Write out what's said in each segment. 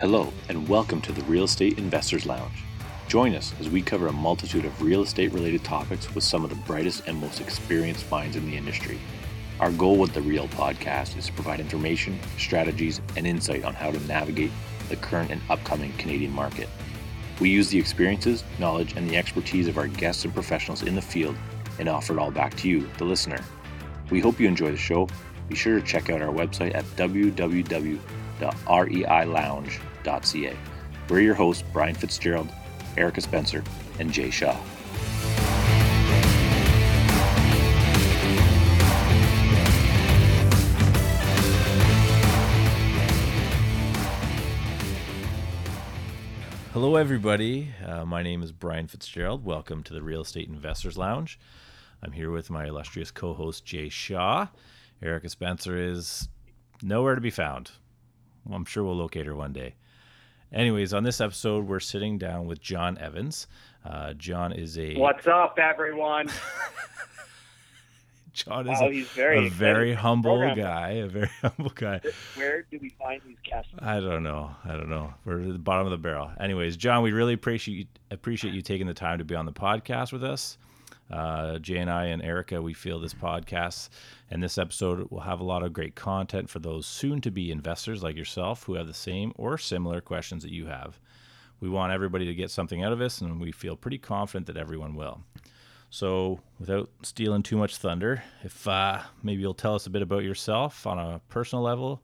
Hello, and welcome to the Real Estate Investors Lounge. Join us as we cover a multitude of real estate related topics with some of the brightest and most experienced minds in the industry. Our goal with the REIL podcast is to provide information, strategies, and insight on how to navigate the current and upcoming Canadian market. We use the experiences, knowledge, and the expertise of our guests and professionals in the field and offer it all back to you, the listener. We hope you enjoy the show. Be sure to check out our website at www.reilounge.ca. We're your hosts, Brian Fitzgerald, Erika Spencer, and Jay Shaw. Hello, everybody. Uh, my name is Brian Fitzgerald. Welcome to the Real Estate Investors Lounge. I'm here with my illustrious co host, Jay Shaw. Erika Spencer is nowhere to be found. I'm sure we'll locate her one day. Anyways, on this episode, we're sitting down with Jon Evans. Uh, Jon is a. What's up, everyone? Jon is wow, a, very, a very humble guy. A very humble guy. Where do we find these guests? I don't know. I don't know. We're at the bottom of the barrel. Anyways, Jon, we really appreciate appreciate you taking the time to be on the podcast with us. Uh, Jay and I and Erika, we feel this podcast and this episode will have a lot of great content for those soon to be investors like yourself who have the same or similar questions that you have. We want everybody to get something out of this, and we feel pretty confident that everyone will. So, without stealing too much thunder, if uh, maybe you'll tell us a bit about yourself on a personal level,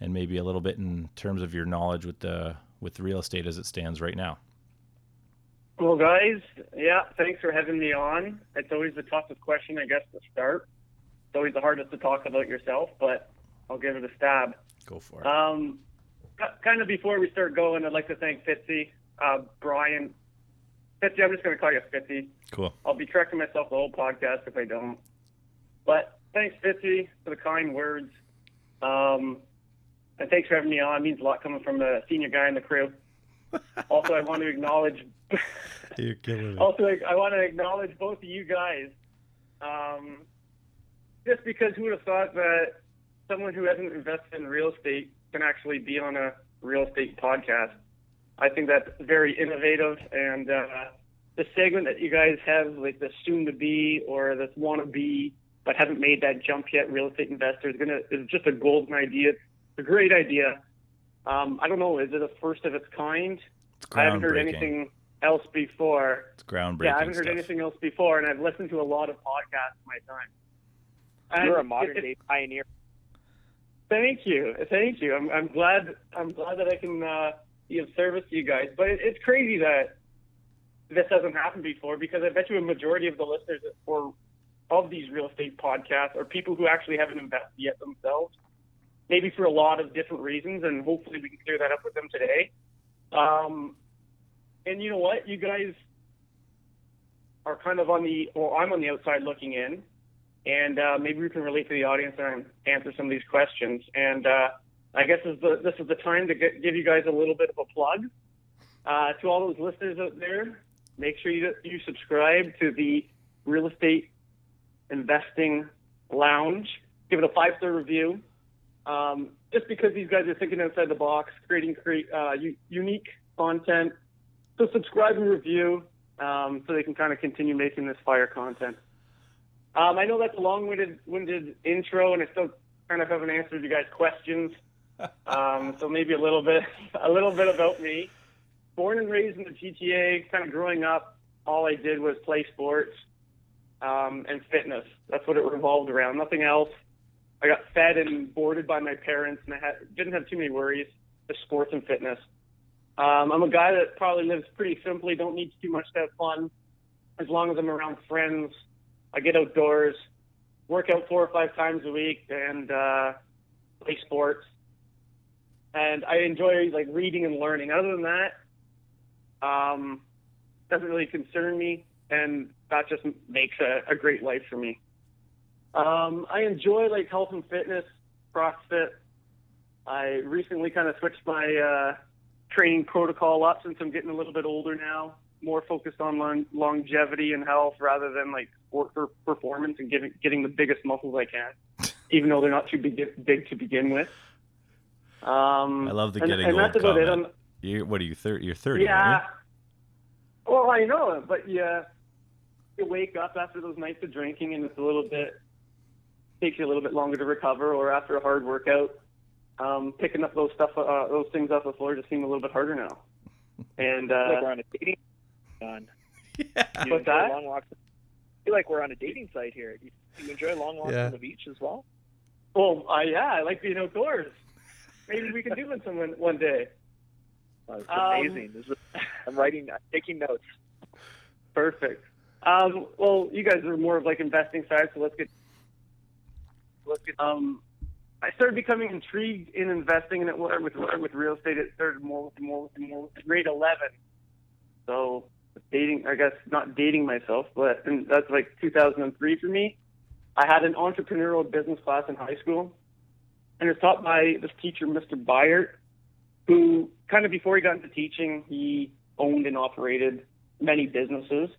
and maybe a little bit in terms of your knowledge with the with real estate as it stands right now. Well, guys, yeah, thanks for having me on. It's always the toughest question, I guess, to start. It's always the hardest to talk about yourself, but I'll give it a stab. Go for it. Um, kind of before we start going, I'd like to thank Fitzy, uh, Brian. Fitzy, I'm just going to call you Fitzy. Cool. I'll be correcting myself the whole podcast if I don't. But thanks, Fitzy, for the kind words. Um, and thanks for having me on. It means a lot coming from the senior guy in the crew. Also, I want to acknowledge. You're killing me. Also, I want to acknowledge both of you guys. Um, just because who would have thought that someone who hasn't invested in real estate can actually be on a real estate podcast? I think that's very innovative, and uh, the segment that you guys have, like the soon to be or the want to be but haven't made that jump yet, real estate investor is gonna is just a golden idea. It's a great idea. Um, I don't know, is it a first of its kind? It's I haven't heard anything else before. It's groundbreaking. Yeah, I haven't heard stuff. anything else before, and I've listened to a lot of podcasts in my time. And You're a modern day pioneer. Thank you, thank you. I'm, I'm glad. I'm glad that I can uh, be of service to you guys. But it, it's crazy that this hasn't happened before because I bet you a majority of the listeners or of these real estate podcasts are people who actually haven't invested yet themselves. Maybe for a lot of different reasons, and hopefully we can clear that up with them today. Um, and you know what? You guys are kind of on the, well, I'm on the outside looking in, and uh, maybe we can relate to the audience and answer some of these questions. And uh, I guess this is the, this is the time to get, give you guys a little bit of a plug. Uh, to all those listeners out there, make sure you, you subscribe to the Real Estate Investing Lounge. Give it a five star review. Um, just because these guys are thinking outside the box, creating uh, u- unique content. So subscribe and review um, so they can kind of continue making this fire content. Um, I know that's a long-winded winded intro, and I still kind of haven't answered you guys' questions. Um, so maybe a little bit, a little bit about me. Born and raised in the GTA, kind of growing up, all I did was play sports um, and fitness. That's what it revolved around. Nothing else. I got fed and boarded by my parents, and I had, didn't have too many worries. Just sports and fitness. Um, I'm a guy that probably lives pretty simply. Don't need too much to have fun. As long as I'm around friends, I get outdoors, work out four or five times a week, and uh, play sports. And I enjoy like reading and learning. Other than that, um, doesn't really concern me, and that just makes a, a great life for me. Um, I enjoy like health and fitness, CrossFit. I recently kind of switched my uh, training protocol up since I'm getting a little bit older now. More focused on long- longevity and health rather than like sport for performance and getting getting the biggest muscles I can, even though they're not too big, big to begin with. Um, I love the getting and old that's about it. comment. You what are you? Thir- you're thirty. yeah. Well, I know, but yeah, you wake up after those nights of drinking, and it's a little bit takes you a little bit longer to recover, or after a hard workout, um, picking up those stuff, uh, those things off the floor just seem a little bit harder now. And I feel like uh, we're on a dating. Jon. you? Yeah. You What's enjoy that? long walks. I feel like we're on a dating site here. You, you enjoy long walks Yeah. on the beach as well? well, uh, yeah, I like being outdoors. Maybe we can do it some one, one day. Oh, it's Um, amazing. This is, I'm writing, I'm taking notes. Perfect. Um, well, you guys are more of like investing side, so let's get. Um, I started becoming intrigued in investing, and it with with real estate. It started more with more with more with grade eleven. So dating, I guess not dating myself, but and that's like 2003 for me. I had an entrepreneurial business class in high school, and it was taught by this teacher, Mr. Byert, who kind of before he got into teaching, he owned and operated many businesses,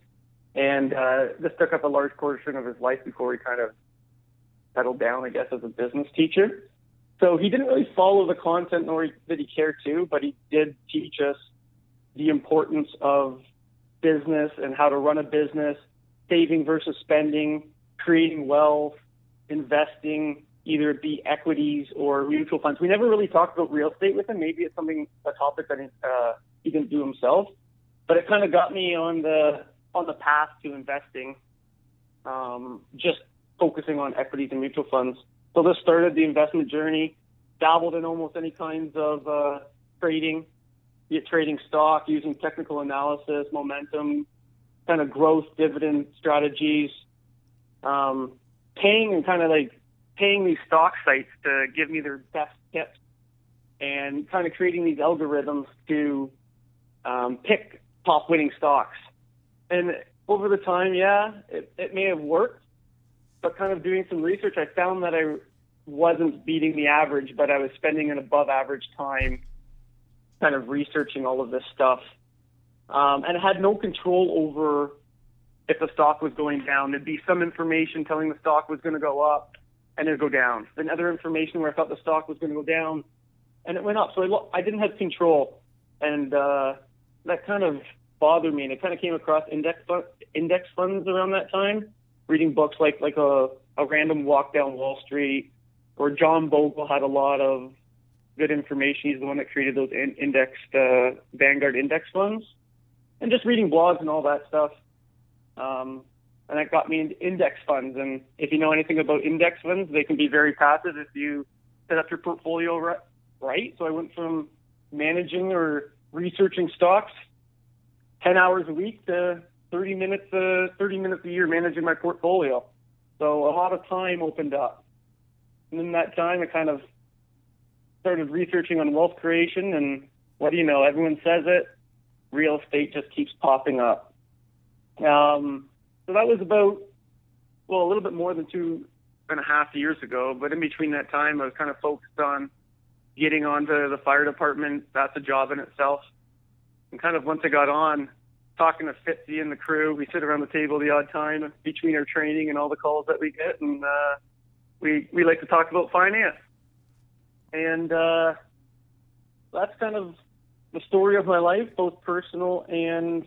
and uh, this took up a large portion of his life before he kind of settled down, I guess, as a business teacher. So he didn't really follow the content nor did he care to, but he did teach us the importance of business and how to run a business, saving versus spending, creating wealth, investing, either it be equities or mutual funds. We never really talked about real estate with him. Maybe it's something a topic that uh, he didn't do himself, but it kind of got me on the on the path to investing. Um, just focusing on equities and mutual funds. So this started the investment journey. Dabbled in almost any kinds of uh, trading, be it trading stock, using technical analysis, momentum, kind of growth dividend strategies, um, paying and kind of like paying these stock sites to give me their best tips, and kind of creating these algorithms to um, pick top winning stocks. And over the time, yeah, it, it may have worked, but kind of doing some research, I found that I wasn't beating the average, but I was spending an above average time kind of researching all of this stuff. Um, and had no control over if the stock was going down. There'd be some information telling the stock was going to go up and it'd go down. Then other information where I thought the stock was going to go down and it went up. So I, lo- I didn't have control. And uh, that kind of bothered me. And it kind of came across index, fu- index funds around that time, reading books like, like a, a random walk down Wall Street or John Bogle had a lot of good information. He's the one that created those in- indexed uh, Vanguard index funds, and just reading blogs and all that stuff. Um, and that got me into index funds. And if you know anything about index funds, they can be very passive if you set up your portfolio ri- right. So I went from managing or researching stocks 10 hours a week to 30 minutes, uh, 30 minutes a year managing my portfolio. So a lot of time opened up. And in that time, I kind of started researching on wealth creation. And what do you know? Everyone says it. Real estate just keeps popping up. Um, so that was about, well, a little bit more than two and a half years ago. But in between that time, I was kind of focused on getting onto the fire department. That's a job in itself. And kind of once I got on, talking to Fitzy and the crew, we sit around the table the odd time between our training and all the calls that we get. And, uh, we we like to talk about finance, and uh, that's kind of the story of my life, both personal and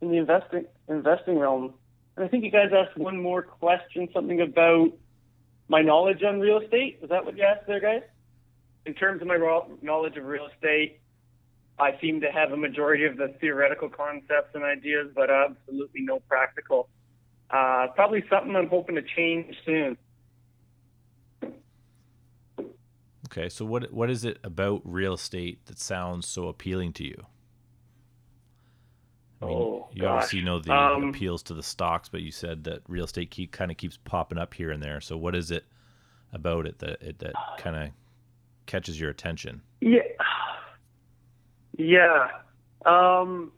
in the investing investing realm. And I think you guys asked one more question, something about my knowledge on real estate. Is that what you asked there, guys? In terms of my knowledge of real estate, I seem to have a majority of the theoretical concepts and ideas, but absolutely no practical. Uh, probably something I'm hoping to change soon. Okay, so what what is it about real estate that sounds so appealing to you? I mean, Oh, you obviously know the Um, appeals to the stocks, but you said that real estate keep kind of keeps popping up here and there. So what is it about it that it, that kind of catches your attention? Yeah. Yeah. Um,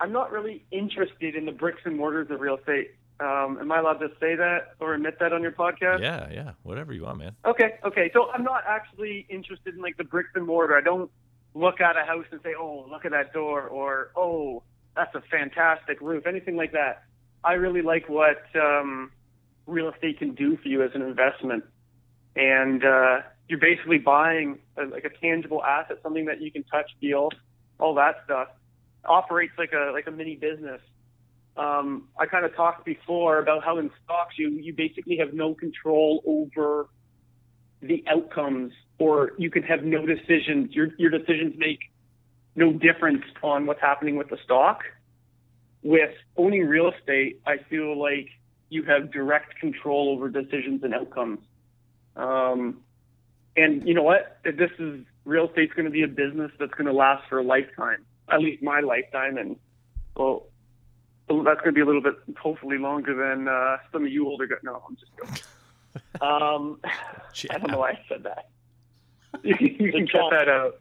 I'm not really interested in the bricks and mortars of real estate. Um, am I allowed to say that or admit that on your podcast? Yeah, yeah, whatever you want, man. Okay, okay. So I'm not actually interested in like the bricks and mortar. I don't look at a house and say, "Oh, look at that door," or "Oh, that's a fantastic roof," anything like that. I really like what um, real estate can do for you as an investment. And uh, you're basically buying a, like a tangible asset, something that you can touch, feel, all that stuff. Operates like a like a mini business. Um, I kind of talked before about how in stocks you you basically have no control over the outcomes, or you can have no decisions. Your your decisions make no difference on what's happening with the stock. With owning real estate, I feel like you have direct control over decisions and outcomes. Um, and you know what? This is real estate's going to be a business that's going to last for a lifetime, at least my lifetime. And well, that's going to be a little bit, hopefully, longer than uh, some of you older guys. No, I'm just joking. um, I don't know why I said that. you, you can cut that out.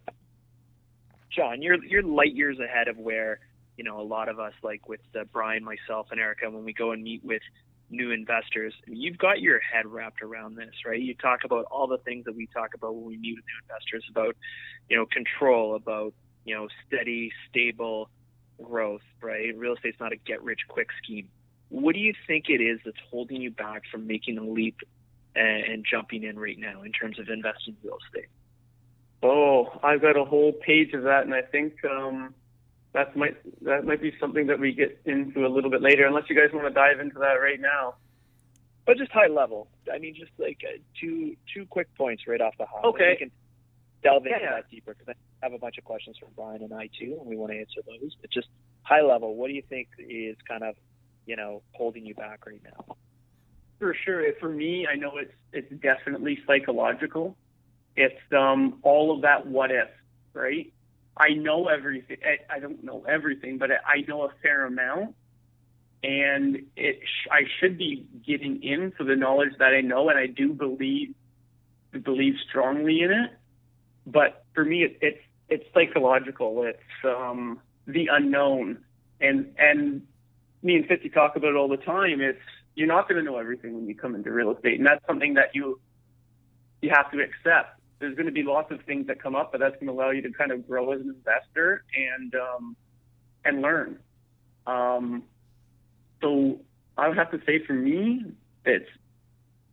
Jon, you're you're light years ahead of where you know a lot of us, like with uh, Brian, myself, and Erika, when we go and meet with new investors. You've got your head wrapped around this, right? You talk about all the things that we talk about when we meet with new investors about, you know, control, about, you know, steady, stable growth, right? Real estate's not a get rich quick scheme. What do you think it is that's holding you back from making a leap and, and jumping in right now in terms of investing in real estate? Oh, I've got a whole page of that, and I think um, that might that might be something that we get into a little bit later, unless you guys want to dive into that right now. But just high level. I mean, just like uh, two two quick points right off the hop. Okay. We can delve into Yeah. that deeper because I have a bunch of questions from Brian and I too, and we want to answer those. But just high level, what do you think is kind of you know holding you back right now? For sure. For me, I know it's it's definitely psychological. It's um all of that what if, right? I know everything. I, I don't know everything, but I know a fair amount, and it sh- I should be getting in for the knowledge that I know, and I do believe believe strongly in it. But for me, it, it's it's psychological. It's um, the unknown, and and me and Fitzy talk about it all the time. It's you're not going to know everything when you come into real estate, and that's something that you you have to accept. There's going to be lots of things that come up, but that's going to allow you to kind of grow as an investor and um, and learn. Um, so I would have to say for me, it's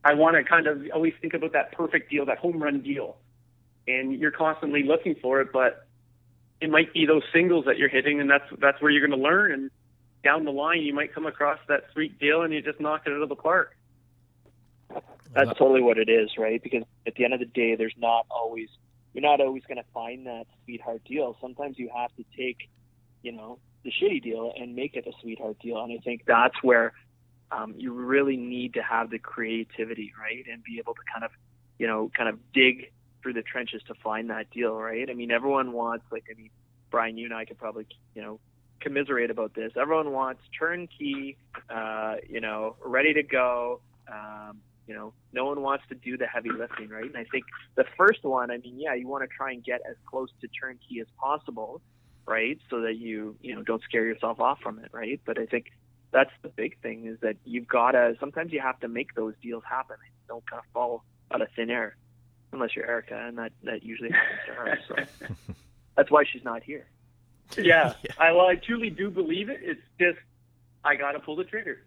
I want to kind of always think about that perfect deal, that home run deal, and you're constantly looking for it, but it might be those singles that you're hitting, and that's that's where you're going to learn. And down the line, you might come across that sweet deal, and you just knock it out of the park. That's totally what it is, right? Because at the end of the day, there's not always you're not always going to find that sweetheart deal. Sometimes you have to take, you know, the shitty deal and make it a sweetheart deal. And I think that's where um, you really need to have the creativity, right, and be able to kind of, you know, kind of dig through the trenches to find that deal, right? I mean, everyone wants, like, I mean, Brian, you and I could probably, you know, commiserate about this. Everyone wants turnkey, uh, you know, ready to go. Um, you know, no one wants to do the heavy lifting, right? And I think the first one, I mean, yeah, you want to try and get as close to turnkey as possible, right? So that you, you know, don't scare yourself off from it, right? But I think that's the big thing is that you've got to, sometimes you have to make those deals happen. Don't kind of fall out of thin air, unless you're Erika, and that, that usually happens to her. So that's why she's not here. Yeah, I well, I truly do believe it. It's just I got to pull the trigger.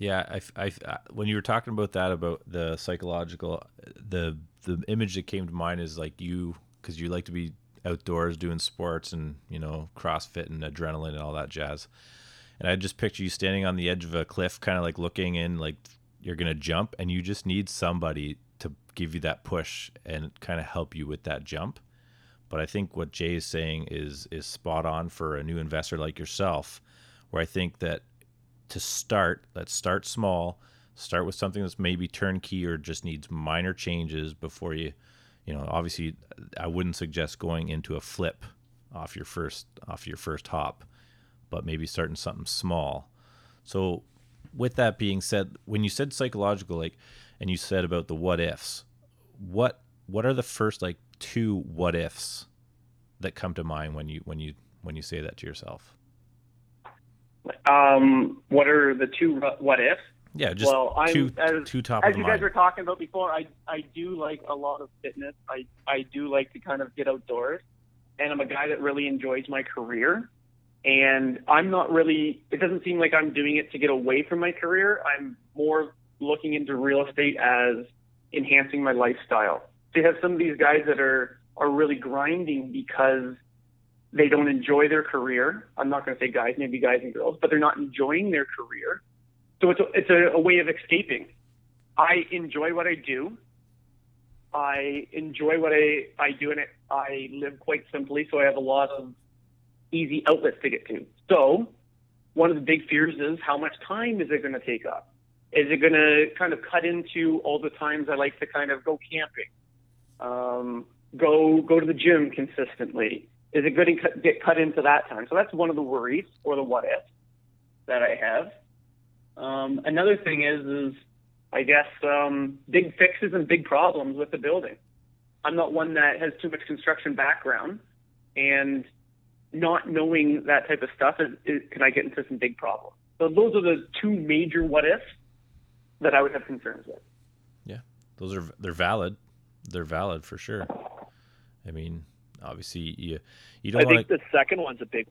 Yeah, I, I, I- uh, when you were talking about that about the psychological, the the image that came to mind is like you because you like to be outdoors doing sports and you know CrossFit and adrenaline and all that jazz. And I just picture you standing on the edge of a cliff, kind of like looking in, like you're gonna jump, and you just need somebody to give you that push and kind of help you with that jump. But I think what Jay is saying is is spot on for a new investor like yourself, where I think that to start, let's start small. Start with something that's maybe turnkey or just needs minor changes before you, you know, obviously I wouldn't suggest going into a flip off your first off your first hop, but maybe starting something small. So with that being said, when you said psychological like and you said about the what ifs, what what are the first like two what ifs that come to mind when you when you when you say that to yourself? Um, what are the two what ifs? Yeah, just well, I'm, two as, two top as you guys mind. were talking about before, I I do like a lot of fitness. I I do like to kind of get outdoors, and I'm a guy that really enjoys my career. And I'm not really. It doesn't seem like I'm doing it to get away from my career. I'm more looking into real estate as enhancing my lifestyle. So you have some of these guys that are are really grinding because they don't enjoy their career. I'm not going to say guys, maybe guys and girls, but they're not enjoying their career. So it's a, it's a, a way of escaping. I enjoy what I do. I enjoy what I, I do, and I live quite simply, so I have a lot of easy outlets to get to. So one of the big fears is how much time is it going to take up? Is it going to kind of cut into all the times I like to kind of go camping, um, go go to the gym consistently? Is it going to get cut into that time? So that's one of the worries or the what if that I have. Um, another thing is is I guess um, big fixes and big problems with the building. I'm not one that has too much construction background, and not knowing that type of stuff is, is can I get into some big problems. So those are the two major what ifs that I would have concerns with. Yeah, those are they're valid. They're valid for sure. I mean, obviously you you don't. I wanna... think the second one's a big.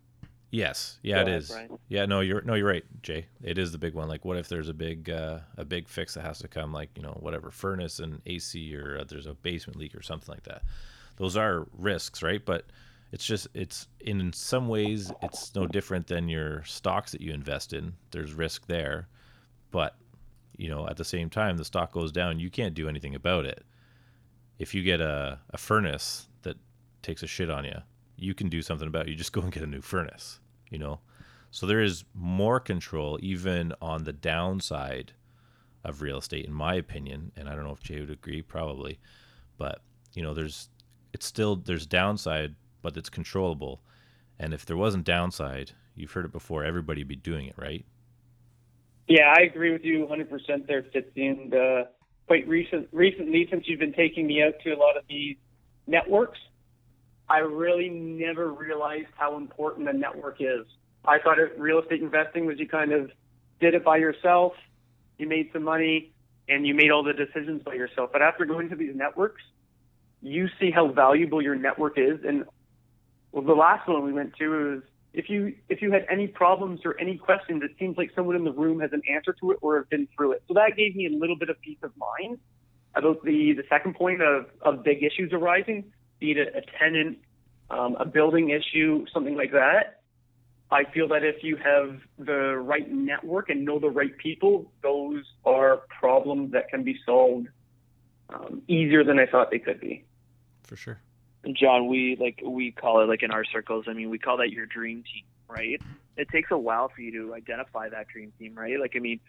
Yes, yeah, Go it ahead, is. Brian. Yeah, no, you're no, you're right, Jay. It is the big one. Like, what if there's a big uh, a big fix that has to come, like you know, whatever furnace and AC, or uh, there's a basement leak or something like that. Those are risks, right? But it's just it's in some ways it's no different than your stocks that you invest in. There's risk there, but you know, at the same time, the stock goes down. You can't do anything about it. If you get a, a furnace takes a shit on you, you can do something about it. You just go and get a new furnace, you know? So there is more control even on the downside of real estate, in my opinion. And I don't know if Jay would agree, probably. But, you know, there's, it's still, there's downside, but it's controllable. And if there wasn't downside, you've heard it before, everybody would be doing it, right? Yeah, I agree with you 100% there, Fitzy. And uh, quite recent, recently, since you've been taking me out to a lot of these networks, I really never realized how important a network is. I thought it, real estate investing was you kind of did it by yourself, you made some money, and you made all the decisions by yourself. But after going to these networks, you see how valuable your network is. And well, the last one we went to was if you if you had any problems or any questions, it seems like someone in the room has an answer to it or have been through it. So that gave me a little bit of peace of mind about the the second point of of big issues arising, be it a, a tenant, um, a building issue, something like that. I feel that if you have the right network and know the right people, those are problems that can be solved um, easier than I thought they could be. For sure. And Jon, we like we call it like in our circles. I mean, we call that your dream team, right? It takes a while for you to identify that dream team, right? Like, I mean,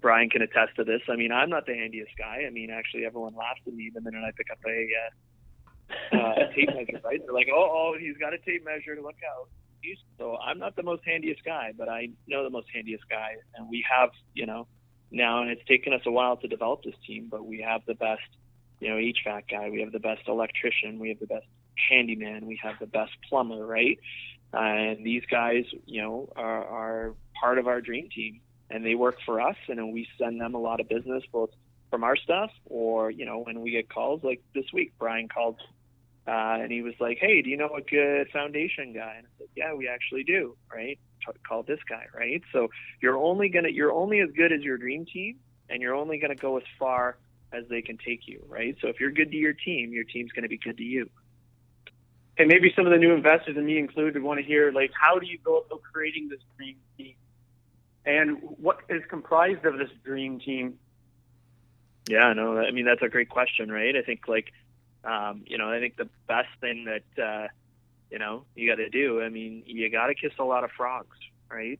Brian can attest to this. I mean, I'm not the handiest guy. I mean, actually, everyone laughs at me the minute I pick up a, uh, uh, tape measure, right? They're like, "Oh, oh, he's got a tape measure. Look out!" So I'm not the most handiest guy, but I know the most handiest guy, and we have, you know, now, and it's taken us a while to develop this team, but we have the best you know, HVAC guy. We have the best electrician. We have the best handyman. We have the best plumber, right? Uh, and these guys, you know, are, are part of our dream team, and they work for us, and we send them a lot of business, both from our stuff or you know, when we get calls. Like this week, Brian called, uh, and he was like, "Hey, do you know a good foundation guy?" And I said, "Yeah, we actually do." Right? T- Call this guy, right? So you're only gonna, you're only as good as your dream team, and you're only gonna go as far as they can take you, right? So if you're good to your team, your team's to be good to you. And maybe some of the new investors, and me included, want to hear like, how do you go about creating this dream team, and what is comprised of this dream team? Yeah, no, I mean that's a great question, right? I think like, um, you know, I think the best thing that uh, you know you got to do. I mean, you got to kiss a lot of frogs, right?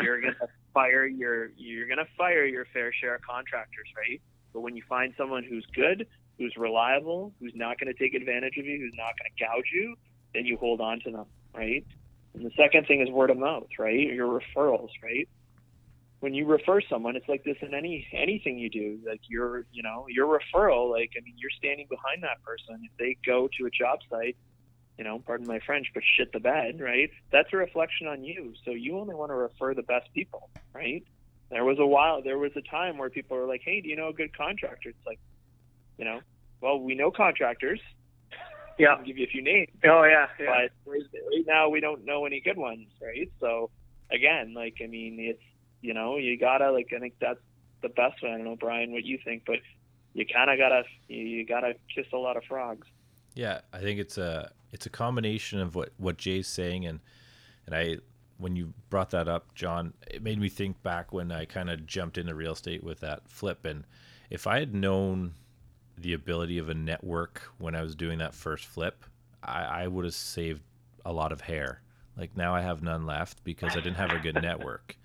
you're gonna fire your you're gonna fire your fair share of contractors, right? But when you find someone who's good, who's reliable, who's not going to take advantage of you, who's not going to gouge you, then you hold on to them, right? And the second thing is word of mouth, right? Your referrals, right? When you refer someone, it's like this in any anything you do. Like your, you know, your referral, like I mean, you're standing behind that person. If they go to a job site, you know, pardon my French, but shit the bed, right? That's a reflection on you. So you only want to refer the best people, right? There was a while, there was a time where people were like, "Hey, do you know a good contractor?" It's like, you know, well, we know contractors. Yeah. I'll give you a few names. Oh yeah. yeah. But right now, we don't know any good ones, right? So, again, like, I mean, it's, you know, you gotta, like, I think that's the best way. I don't know, Brian, what you think, but you kind of gotta you gotta kiss a lot of frogs. Yeah, I think it's a it's a combination of what what Jay's saying and and I when you brought that up, Jon, it made me think back when I kind of jumped into real estate with that flip and if I had known the ability of a network when I was doing that first flip, I, I would have saved a lot of hair. Like now I have none left because I didn't have a good network.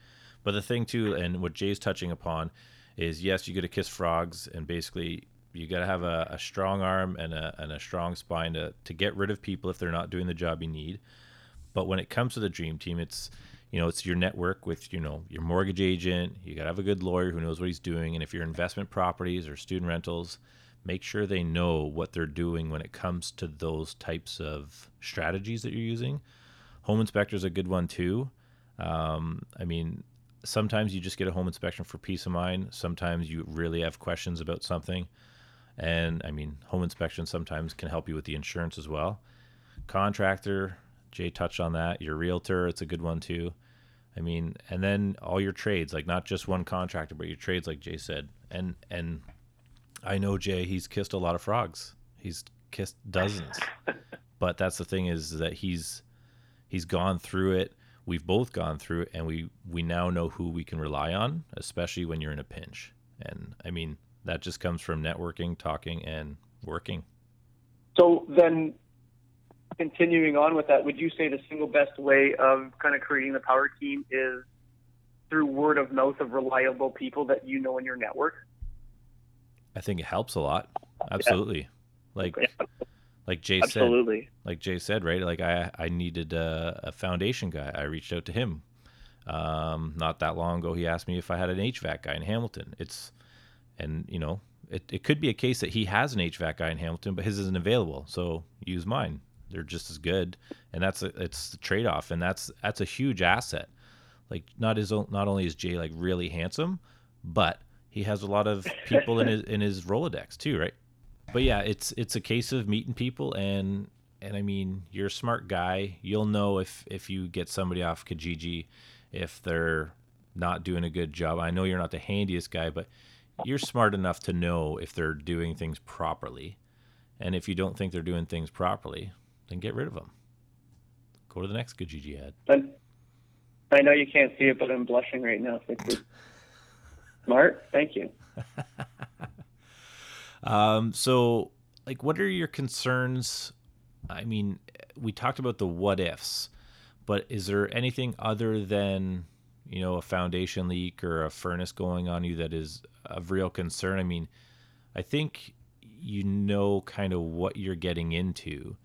But the thing too, and what Jay's touching upon, is yes, you got to kiss frogs, and basically you got to have a, a, strong arm and a, and a strong spine to, to get rid of people if they're not doing the job you need. But when it comes to the dream team, it's you know it's your network with you know your mortgage agent. You got to have a good lawyer who knows what he's doing, and if you're investment properties or student rentals, make sure they know what they're doing when it comes to those types of strategies that you're using. Home inspector is a good one too. Um, I mean, sometimes you just get a home inspection for peace of mind. Sometimes you really have questions about something. And I mean, home inspection sometimes can help you with the insurance as well. Contractor, Jay touched on that. Your realtor, it's a good one too. I mean, and then all your trades, like not just one contractor, but your trades, like Jay said. And and I know Jay, he's kissed a lot of frogs. He's kissed dozens. but that's the thing is that he's he's gone through it we've both gone through it and we we now know who we can rely on especially when you're in a pinch. And i mean that just comes from networking talking and working. So then continuing on with that would you say the single best way of kind of creating the power team is through word of mouth of reliable people that you know in your network? I think it helps a lot. Absolutely. Yeah. like yeah like Jay Absolutely. said, like Jay said, right? Like I, I needed a, a foundation guy. I reached out to him. Um, not that long ago, he asked me if I had an HVAC guy in Hamilton. It's, and you know, it, it could be a case that he has an HVAC guy in Hamilton, but his isn't available. So use mine. They're just as good, and that's a, it's the trade off, and that's that's a huge asset. Like not his own, not only is Jay like really handsome, but he has a lot of people in his in his Rolodex too, right? But yeah, it's it's a case of meeting people and and I mean, you're a smart guy. You'll know if if you get somebody off Kijiji if they're not doing a good job. I know you're not the handiest guy, but you're smart enough to know if they're doing things properly. And if you don't think they're doing things properly, then get rid of them. Go to the next Kijiji ad. I know you can't see it, but I'm blushing right now. Smart. Thank you. Um, so, like, what are your concerns? I mean, we talked about the what ifs, but is there anything other than you know a foundation leak or a furnace going on you that is of real concern? I mean, I think you know kind of what you're getting into.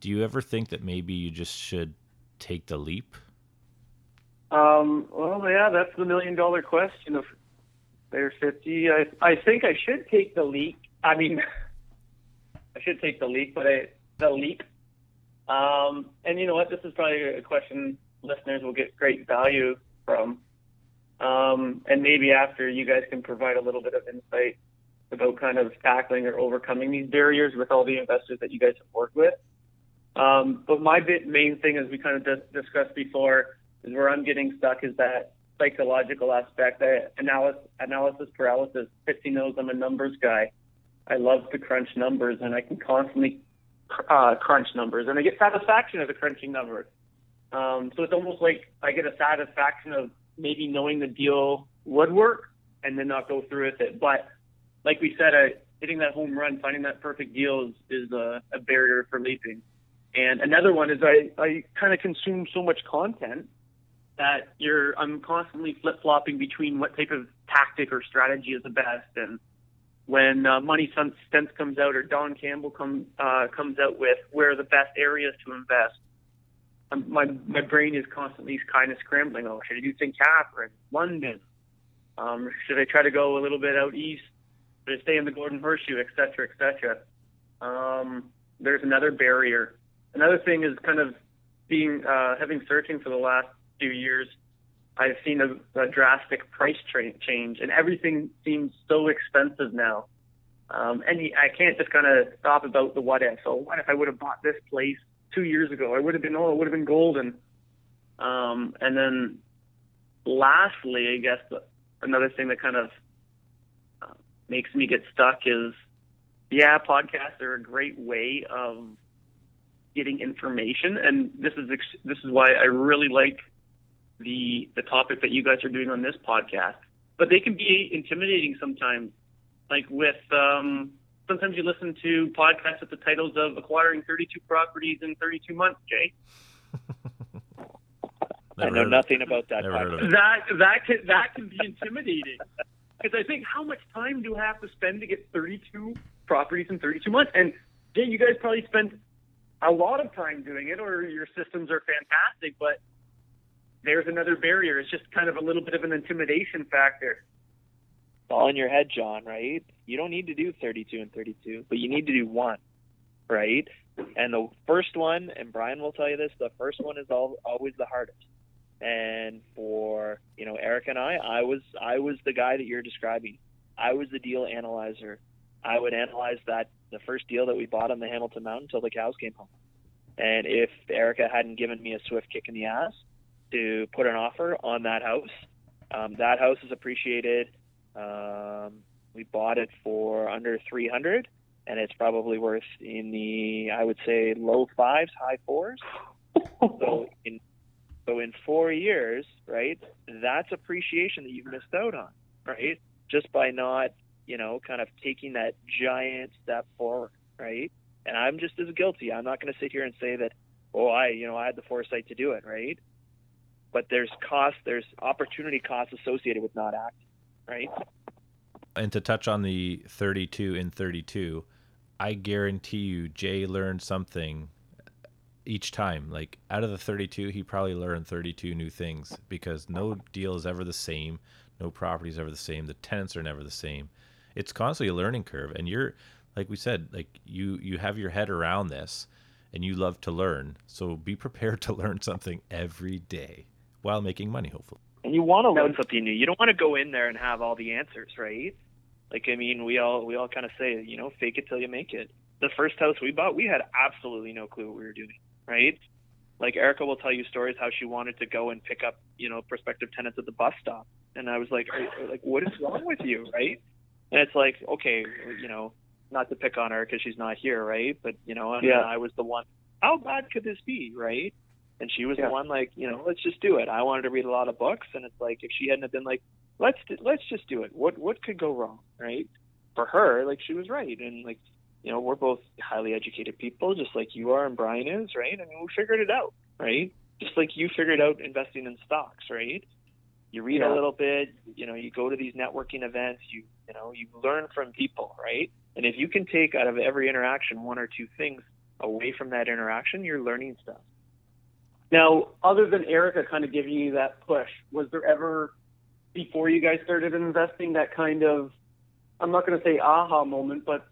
Do you ever think that maybe you just should take the leap? Um, well, yeah, that's the million dollar question of Bear Fitzy. I, I think I should take the leap I mean, I should take the leap, but I, the leap. Um, and you know what? This is probably a question listeners will get great value from. Um, and maybe after you guys can provide a little bit of insight about kind of tackling or overcoming these barriers with all the investors that you guys have worked with. Um, but my bit, main thing, as we kind of dis- discussed before, is where I'm getting stuck is that psychological aspect, that analysis, analysis paralysis. Fitzy knows I'm a numbers guy. I love to crunch numbers, and I can constantly uh, crunch numbers, and I get satisfaction a crunching numbers. Um, so it's almost like I get a satisfaction of maybe knowing the deal would work and then not go through with it. But like we said, uh, hitting that home run, finding that perfect deal is, is a, a barrier for leaping. And another one is I, I kind of consume so much content that you're I'm constantly flip flopping between what type of tactic or strategy is the best and when uh, MoneySense comes out or Don Campbell come, uh, comes out with where are the best areas to invest, um, my my brain is constantly kind of scrambling. Oh, should I do St. Catherine, London? Um, should I try to go a little bit out east? Should I stay in the Golden Horseshoe, et cetera, et cetera? Um, there's another barrier. Another thing is kind of being uh, having searching for the last few years I've seen a, a drastic price tra- change, and everything seems so expensive now. Um, and I can't just kind of stop about the what if. So what if I would have bought this place two years ago? I would have been oh, it would have been golden. Um, and then, lastly, I guess another thing that kind of uh, makes me get stuck is, yeah, podcasts are a great way of getting information, and this is ex- this is why I really like the the topic that you guys are doing on this podcast. But they can be intimidating sometimes, like with um, sometimes you listen to podcasts with the titles of acquiring 32 properties in 32 months, Jay. I know nothing about that. That that can that can be intimidating because I think how much time do I have to spend to get 32 properties in 32 months? And Jay, you guys probably spent a lot of time doing it, or your systems are fantastic, but there's another barrier. It's just kind of a little bit of an intimidation factor. It's all in your head, Jon, right? You don't need to do 32 and 32, but you need to do one, right? And the first one, and Brian will tell you this, the first one is all, always the hardest. And for you know Eric and I, I was I was the guy that you're describing. I was the deal analyzer. I would analyze that the first deal that we bought on the Hamilton Mountain until the cows came home. And if Erika hadn't given me a swift kick in the ass to put an offer on that house, um, that house is appreciated. Um, we bought it for under 300, and it's probably worth in the I would say low fives, high fours. so in so in four years, right, that's appreciation that you've missed out on, right? Just by not you know, kind of taking that giant step forward, right? And I'm just as guilty. I'm not going to sit here and say that, oh, I, you know, I had the foresight to do it, right? But there's cost, there's opportunity costs associated with not acting, right? And to touch on the 32 in 32, I guarantee you, Jay learned something each time. Like out of the 32, he probably learned 32 new things because no deal is ever the same. No property is ever the same. The tenants are never the same it's constantly a learning curve and you're like we said like you you have your head around this and you love to learn so be prepared to learn something every day while making money hopefully and you want to learn something new you don't want to go in there and have all the answers right like i mean we all we all kind of say you know fake it till you make it the first house we bought we had absolutely no clue what we were doing right like Erika will tell you stories how she wanted to go and pick up, you know, prospective tenants at the bus stop, and I was like, like, what is wrong with you, right? And it's like, okay, you know, not to pick on her because she's not here, right? But you know, yeah. I was the one. How bad could this be, right? And she was yeah. the one, like, you know, let's just do it. I wanted to read a lot of books, and it's like, if she hadn't have been like, let's do, let's just do it. What what could go wrong, right? For her, like, she was right, and like, you know, we're both highly educated people, just like you are and Brian is, right? I mean, we figured it out, right? Just like you figured out investing in stocks, right? you read yeah. a little bit, you know, you go to these networking events, you you know, you learn from people, right? And if you can take out of every interaction one or two things away from that interaction, you're learning stuff. Now, other than Erika kind of giving you that push, was there ever before you guys started investing that kind of I'm not going to say aha moment, but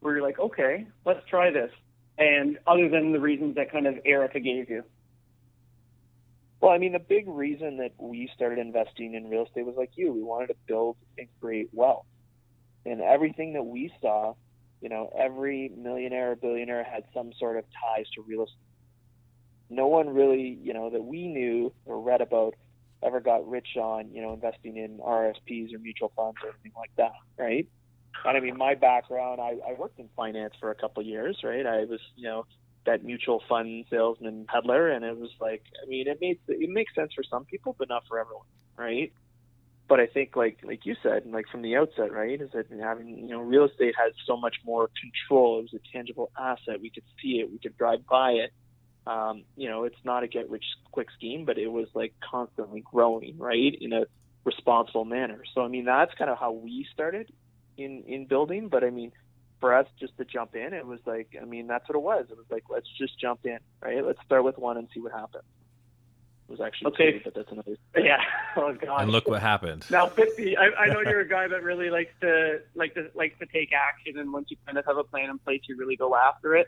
where you're like, okay, let's try this. And other than the reasons that kind of Erika gave you. Well, I mean, the big reason that we started investing in real estate was like you. We wanted to build and create wealth. And everything that we saw, you know, every millionaire or billionaire had some sort of ties to real estate. No one really, you know, that we knew or read about ever got rich on, you know, investing in RSPs or mutual funds or anything like that, right? And I mean, my background, I, I worked in finance for a couple of years, right? I was, you know, that mutual fund salesman peddler, and it was like, I mean, it made it makes sense for some people, but not for everyone, right? But I think, like like you said, like from the outset, right, is that having you know real estate has so much more control. It was a tangible asset. We could see it. We could drive by it. Um, you know, it's not a get rich quick scheme, but it was like constantly growing, right, in a responsible manner. So I mean, that's kind of how we started in in building. But I mean, for us just to jump in, it was like, I mean, that's what it was. It was like, let's just jump in, right? Let's start with one and see what happens. It was actually okay, two, but that's another. Yeah. Oh God. And look what happened. Now, Fitzy. I, I know you're a guy that really likes to like to likes to take action, and once you kind of have a plan in place, you really go after it.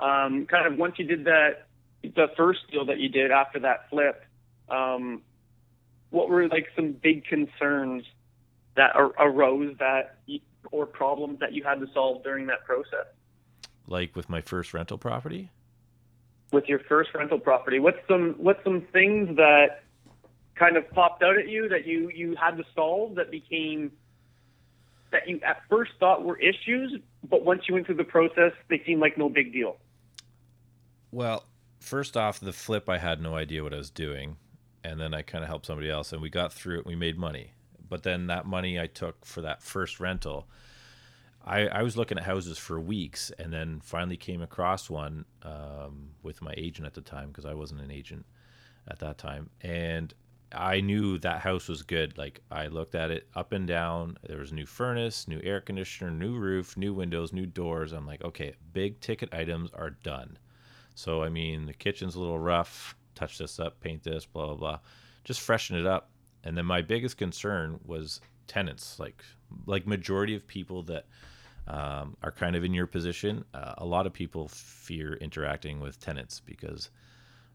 Um, kind of once you did that, the first deal that you did after that flip, um, what were like some big concerns that ar- arose that or problems that you had to solve during that process? Like with my first rental property? With your first rental property, what's some what's some things that kind of popped out at you that you you had to solve that became that you at first thought were issues, but once you went through the process, they seemed like no big deal? Well, first off, the flip, I had no idea what I was doing. And then I kind of helped somebody else and we got through it. We made money. But then that money I took for that first rental, I, I was looking at houses for weeks and then finally came across one um, with my agent at the time because I wasn't an agent at that time. And I knew that house was good. Like I looked at it up and down. There was new furnace, new air conditioner, new roof, new windows, new doors. I'm like, okay, big ticket items are done. So I mean, the kitchen's a little rough. Touch this up, paint this, blah blah blah. Just freshen it up. And then my biggest concern was tenants. Like like majority of people that um, are kind of in your position. Uh, a lot of people fear interacting with tenants because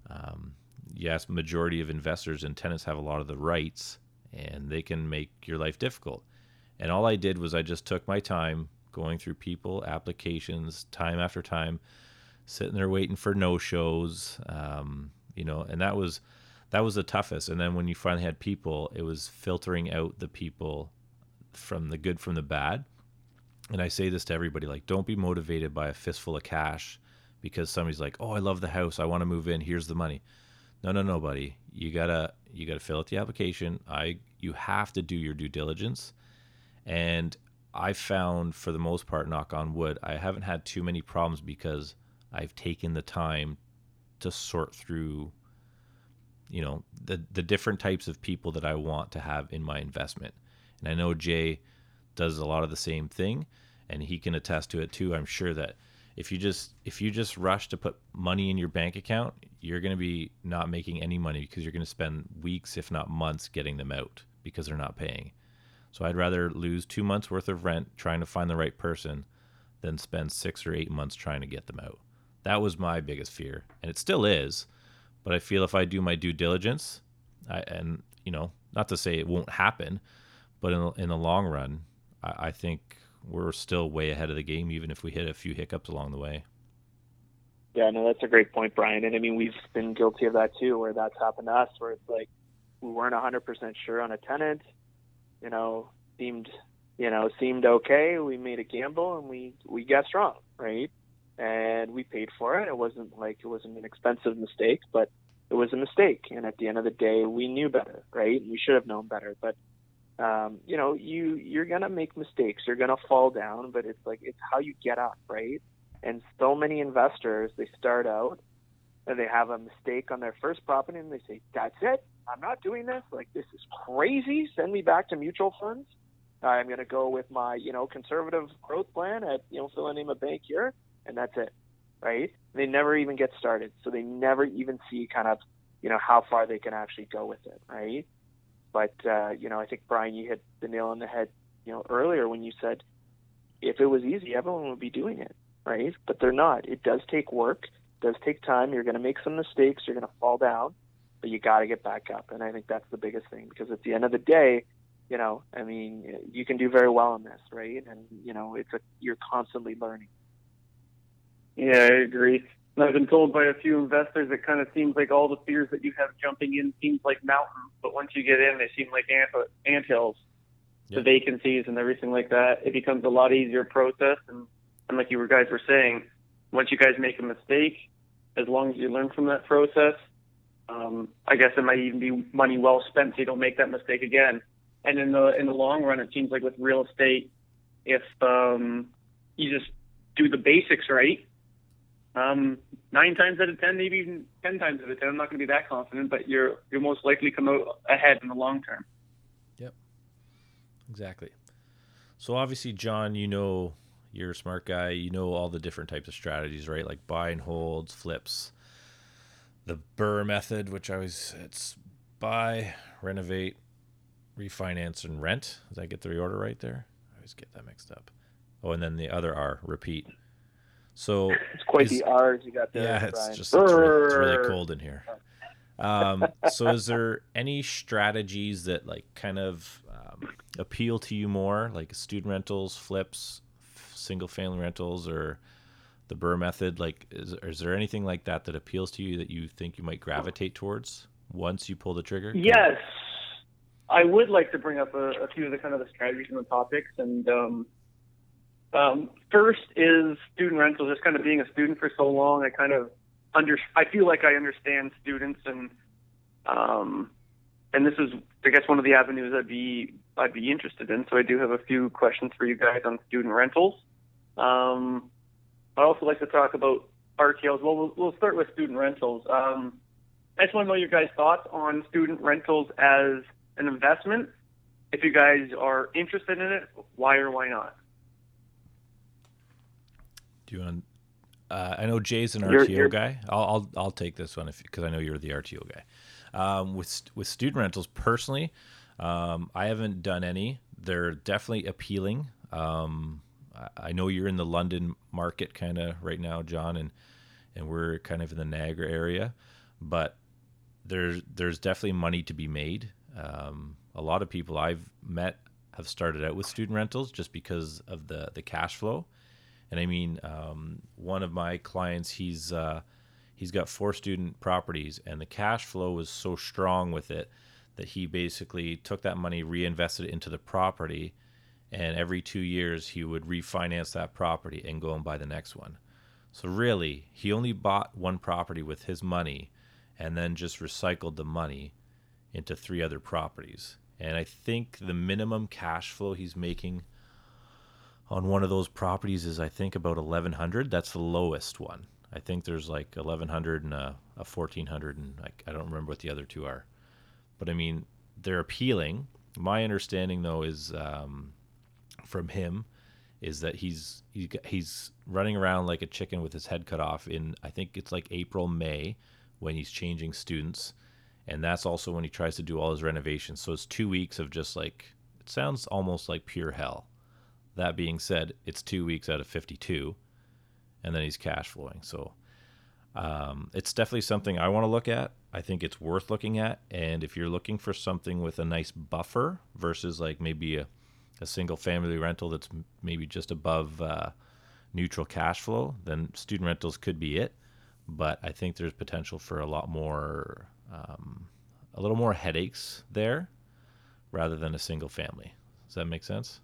um, yes, majority of investors and tenants have a lot of the rights and they can make your life difficult. And all I did was I just took my time going through people, applications, time after time, sitting there waiting for no shows, um, you know, and that was that was the toughest. And then when you finally had people, it was filtering out the people from the good from the bad. And I say this to everybody like don't be motivated by a fistful of cash because somebody's like, "Oh, I love the house. I want to move in. Here's the money." No, no, no, buddy. You gotta you gotta fill out the application. I you have to do your due diligence. And I found for the most part, knock on wood, I haven't had too many problems because I've taken the time to sort through you know the the different types of people that I want to have in my investment. And I know Jay does a lot of the same thing and he can attest to it too. I'm sure that if you just if you just rush to put money in your bank account, you're going to be not making any money because you're going to spend weeks, if not months, getting them out because they're not paying. So I'd rather lose two months worth of rent trying to find the right person than spend six or eight months trying to get them out. That was my biggest fear, and it still is. But I feel if I do my due diligence, I, and you know, not to say it won't happen, but in in the long run, I, I think we're still way ahead of the game, even if we hit a few hiccups along the way. Yeah, no, that's a great point, Brian. And I mean, we've been guilty of that too, where that's happened to us, where it's like we weren't 100% sure on a tenant, you know, seemed, you know, seemed okay. We made a gamble and we we guessed wrong, right? And we paid for it. It wasn't like it wasn't an expensive mistake, but it was a mistake. And at the end of the day, we knew better, right? We should have known better, but um, you know, you you're gonna make mistakes, you're gonna fall down, but it's like it's how you get up, right? And so many investors, they start out and they have a mistake on their first property, and they say, "That's it, I'm not doing this. Like this is crazy. Send me back to mutual funds. I'm gonna go with my you know conservative growth plan at you know fill a name a bank here, and that's it, right? They never even get started, so they never even see kind of you know how far they can actually go with it, right? But uh, you know, I think Brian, you hit the nail on the head, you know, earlier when you said if it was easy, everyone would be doing it, right? But they're not. It does take work. Does take time. You're going to make some mistakes. You're going to fall down, but you got to get back up. And I think that's the biggest thing because at the end of the day, you know, I mean, you can do very well in this, right? And you know, it's a you're constantly learning. Yeah, I agree. And I've been told by a few investors it kind of seems like all the fears that you have jumping in seems like mountains, but once you get in, they seem like ant, ant hills. Yep. The vacancies and everything like that, it becomes a lot easier process. And, and like you guys were saying, once you guys make a mistake, as long as you learn from that process, um, I guess it might even be money well spent so you don't make that mistake again. And in the in the long run, it seems like with real estate, if um, you just do the basics right, um, nine times out of ten, maybe even ten times out of ten, I'm not going to be that confident, but you're you're most likely come out ahead in the long term. Yep, exactly. So obviously, Jon, you know you're a smart guy. You know all the different types of strategies, right? Like buy and holds, flips, the BRRRR method, which I always it's buy, renovate, refinance, and rent. Did I get the reorder right there? I always get that mixed up. Oh, and then the other R, repeat. So it's quite is, the R's you got there. Yeah, it's Brian. just it's really, it's really, cold in here. Um, so, is there any strategies that like kind of um, appeal to you more, like student rentals, flips, single family rentals, or the BRRRR method? Like, is, is there anything like that that appeals to you that you think you might gravitate towards once you pull the trigger? Yes. I would like to bring up a, a, few of the kind of the strategies and the topics. And um, um, first is student rental. Just kind of being a student for so long, I kind of under. I feel like I understand students, and um, and this is, I guess, one of the avenues I'd be I'd be interested in. So I do have a few questions for you guys on student rentals. Um, I'd also like to talk about RTLs. Well, we'll, we'll start with student rentals. Um, I just want to know your guys' thoughts on student rentals as an investment. If you guys are interested in it, why or why not? Do you want? Uh, I know Jay's an RTO you're, you're, guy. I'll, I'll, I'll take this one because I know you're the RTO guy. Um, with with student rentals, personally, um, I haven't done any. They're definitely appealing. Um, I know you're in the London market kind of right now, Jon, and and we're kind of in the Niagara area, but there's there's definitely money to be made. Um, a lot of people I've met have started out with student rentals just because of the the cash flow, and I mean, um, one of my clients, he's uh, he's got four student properties, and the cash flow was so strong with it that he basically took that money, reinvested it into the property, and every two years he would refinance that property and go and buy the next one. So really, he only bought one property with his money, and then just recycled the money into three other properties. And I think the minimum cash flow he's making on one of those properties is I think about 1100. That's the lowest one. I think there's like 1100 and a, a 1400 and I don't remember what the other two are. But I mean, they're appealing. My understanding though is um, from him is that he's he's running around like a chicken with his head cut off in I think it's like April May when he's changing students and that's also when he tries to do all his renovations. So it's 2 weeks of just like it sounds almost like pure hell. That being said, it's 2 weeks out of 52 and then he's cash flowing. So um, it's definitely something I want to look at. I think it's worth looking at. And if you're looking for something with a nice buffer versus like maybe a, a single family rental that's maybe just above uh, neutral cash flow, then student rentals could be it. But I think there's potential for a lot more, um, a little more headaches there rather than a single family. Does that make sense?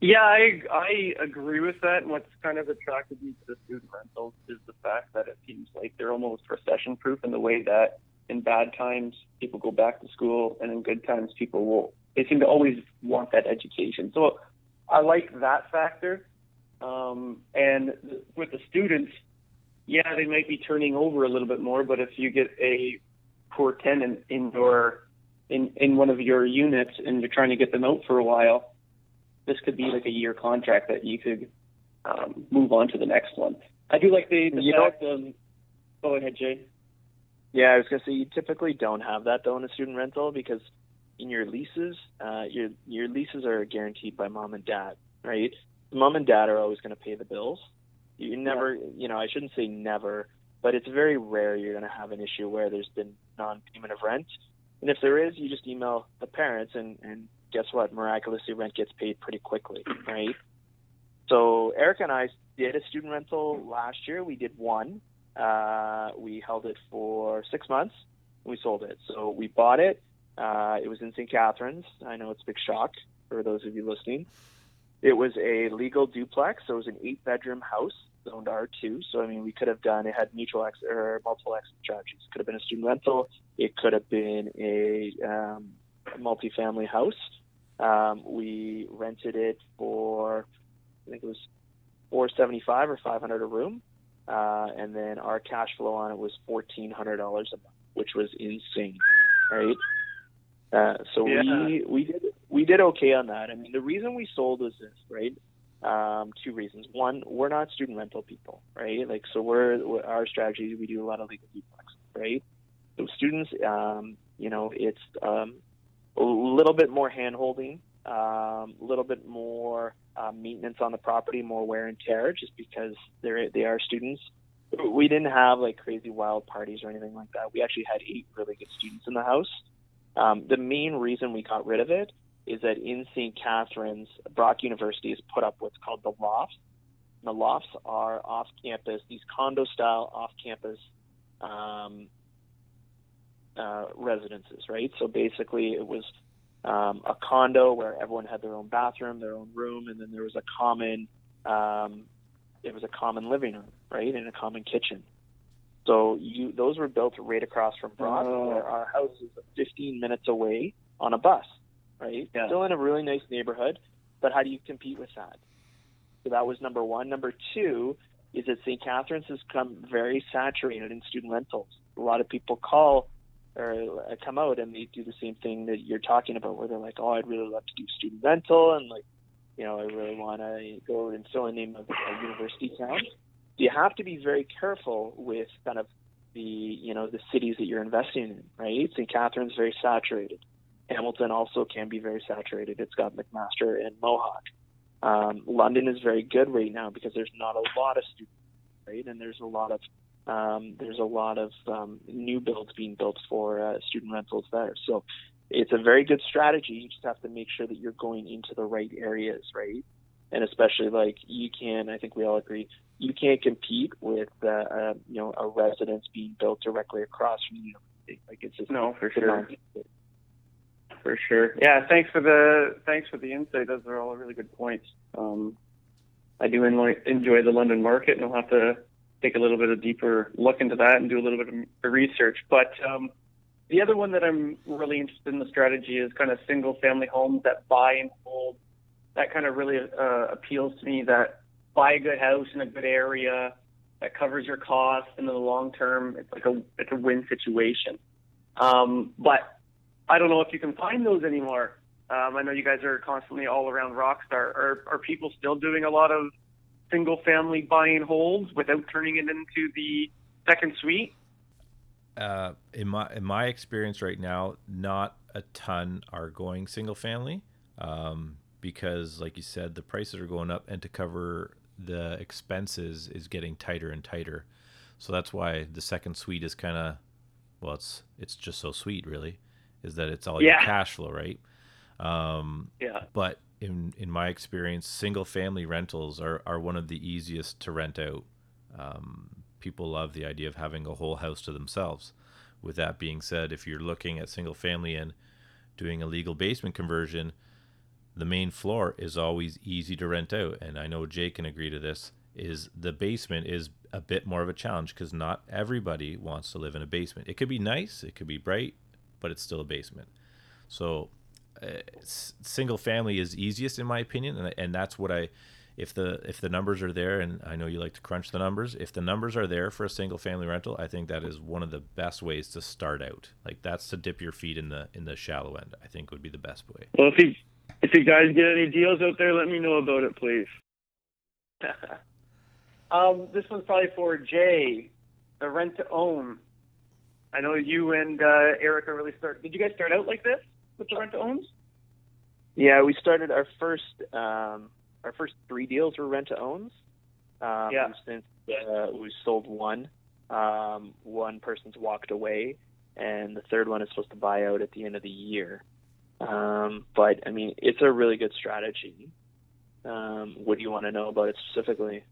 Yeah, I I agree with that. And what's kind of attracted me to the student rentals is the fact that it seems like they're almost recession proof in the way that in bad times people go back to school, and in good times people will. They seem to always want that education. So I like that factor. Um, and with the students, yeah, they might be turning over a little bit more, but if you get a poor tenant in your in in one of your units and you're trying to get them out for a while this could be like a year contract that you could um, move on to the next one. I do like the, the you fact of. Go ahead, Jay. Yeah, I was gonna say you typically don't have that though in a student rental because in your leases, uh, your your leases are guaranteed by mom and dad, right? Mom and dad are always going to pay the bills. You never, yeah. you know, I shouldn't say never, but it's very rare you're going to have an issue where there's been non-payment of rent. And if there is, you just email the parents and, and guess what? Miraculously, rent gets paid pretty quickly, right? So Eric and I did a student rental last year. We did one. Uh, we held it for six months. We sold it. So we bought it. Uh, it was in St. Catharines. I know it's a big shock for those of you listening. It was a legal duplex. So it was an eight-bedroom house zoned R2. So I mean, we could have done. It had mutual ex or multiple exit strategies. Could have been a student rental. It could have been a um, multifamily house. Um, we rented it for, I think it was 475 or 500 a room, uh, and then our cash flow on it was $1,400 a month, which was insane, right? Uh, so yeah. we we did we did okay on that. I mean, the reason we sold was this, right? Um, two reasons. One, we're not student rental people, right? Like, so we're our strategy. We do a lot of legal duplex, right? So students, um, you know, it's um, a little bit more hand holding, um, a um, little bit more uh, maintenance on the property, more wear and tear, just because they're they are students. We didn't have like crazy wild parties or anything like that. We actually had eight really good students in the house. Um, the main reason we got rid of it is that in St. Catharines, Brock University has put up what's called the lofts. And the lofts are off campus, these condo style off campus um, uh, residences, right? So basically, it was um, a condo where everyone had their own bathroom, their own room, and then there was a common um, it was a common living room, right, and a common kitchen. So you those were built right across from Brock, Oh. where our house is 15 minutes away on a bus, right? Yeah. Still in a really nice neighborhood, but how do you compete with that? So that was number one. Number two is that St. Catharines has come very saturated in student rentals. A lot of people call or uh, come out and they do the same thing that you're talking about, where they're like, "Oh, I'd really love to do student rental," and like, you know, I really want to go and fill a name of a university town. You have to be very careful with kind of the you know the cities that you're investing in, right? St. Catharines very saturated. Hamilton also can be very saturated. It's got McMaster and Mohawk. Um, London is very good right now because there's not a lot of students, right? And there's a lot of um, there's a lot of um, new builds being built for uh, student rentals there. So it's a very good strategy. You just have to make sure that you're going into the right areas, right? And especially like you can, I think we all agree, you can't compete with uh, uh, you know a residence being built directly across from the university. Like it's just No, for sure. For sure. Yeah, thanks for the thanks for the insight. Those are all really good points. Um, I do enjoy the London market, and I'll have to take a little bit of deeper look into that and do a little bit of research. But um, the other one that I'm really interested in the strategy is kind of single family homes that buy and hold. That kind of really uh, appeals to me. That buy a good house in a good area that covers your costs, and in the long term, it's like a it's a win situation. Um, but I don't know if you can find those anymore. Um, I know you guys are constantly all around Rockstar. Are are people still doing a lot of single family buy and holds without turning it into the second suite? uh, in my in my experience right now, not a ton are going single family, um, because like you said, the prices are going up, and to cover the expenses is getting tighter and tighter. So that's why the second suite is kind of, well, it's it's just so sweet, really, is that it's all your cash flow, right? Um, Yeah. but in in my experience, single family rentals are are one of the easiest to rent out. Um, people love the idea of having a whole house to themselves. With that being said, if you're looking at single family and doing a legal basement conversion, the main floor is always easy to rent out. And I know Jay can agree to this. Is the basement is a bit more of a challenge because not everybody wants to live in a basement. It could be nice, it could be bright, but it's still a basement. So single family is easiest in my opinion, and, and that's what I. If the if the numbers are there, and I know you like to crunch the numbers, if the numbers are there for a single family rental, I think that is one of the best ways to start out. Like that's to dip your feet in the in the shallow end. I think would be the best way. Well, if you if you guys get any deals out there, let me know about it, please. um, this one's probably for Jay, the rent to own. I know you and uh, Erika really start. Did you guys start out like this with the rent to owns? Yeah, we started our first um, our first three deals were rent to owns. Um, Yeah. Since uh, we sold one, um, one person's walked away, and the third one is supposed to buy out at the end of the year. Um, but I mean, it's a really good strategy. Um, what do you want to know about it specifically?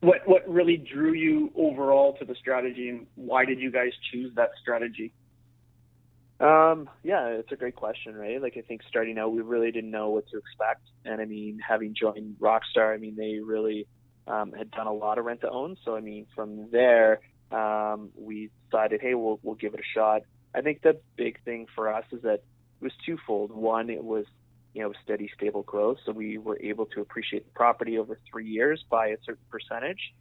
What what really drew you overall to the strategy, and why did you guys choose that strategy? Um, yeah, it's a great question, right? Like I think starting out, we really didn't know what to expect, and I mean, having joined Rockstar, I mean, they really um, had done a lot of rent to own. So I mean, from there, um, we decided, hey, we'll we'll give it a shot. I think the big thing for us is that it was twofold. One, it was you know steady, stable growth, so we were able to appreciate the property over three years by a certain percentage.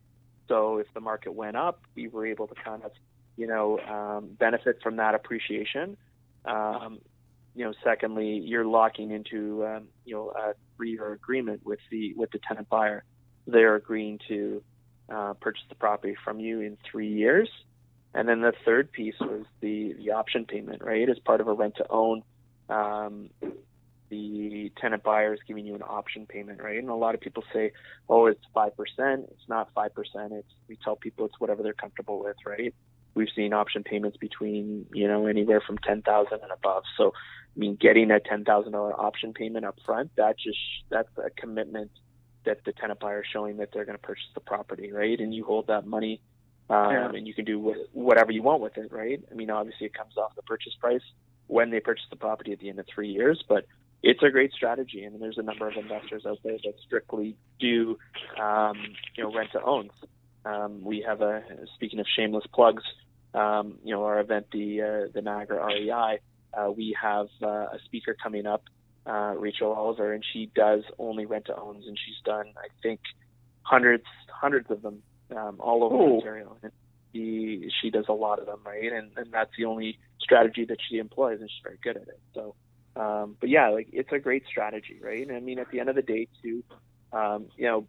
So if the market went up, we were able to kind of you know um, benefit from that appreciation. Um, you know, secondly, you're locking into um, you know a three-year agreement with the with the tenant buyer. They're agreeing to uh, purchase the property from you in three years, and then the third piece was the the option payment, right? As part of a rent to own, um, the tenant buyer is giving you an option payment, right? And a lot of people say, "Oh, it's five percent." It's not five percent. It's we tell people it's whatever they're comfortable with, right? We've seen option payments between you know anywhere from ten thousand and above. So, I mean, getting a ten thousand dollar option payment up front, that just that's a commitment that the tenant buyer is showing that they're going to purchase the property, right? And you hold that money um, Yeah. and you can do wh- whatever you want with it, right? I mean, obviously it comes off the purchase price when they purchase the property at the end of three years, but it's a great strategy. Mean, there's a number of investors out there that strictly do, um, you know, rent to owns. Um, we have a speaking of shameless plugs, um, you know, our event, the uh, the Niagara REI, uh, we have uh, a speaker coming up, uh, Rachel Oliver, and she does only rent to owns, and she's done, I think, hundreds hundreds of them um, all over Oh. Ontario. And she she does a lot of them, right? And and that's the only strategy that she employs, and she's very good at it. So, um, but yeah, like it's a great strategy, right? And I mean, at the end of the day, too, um, you know,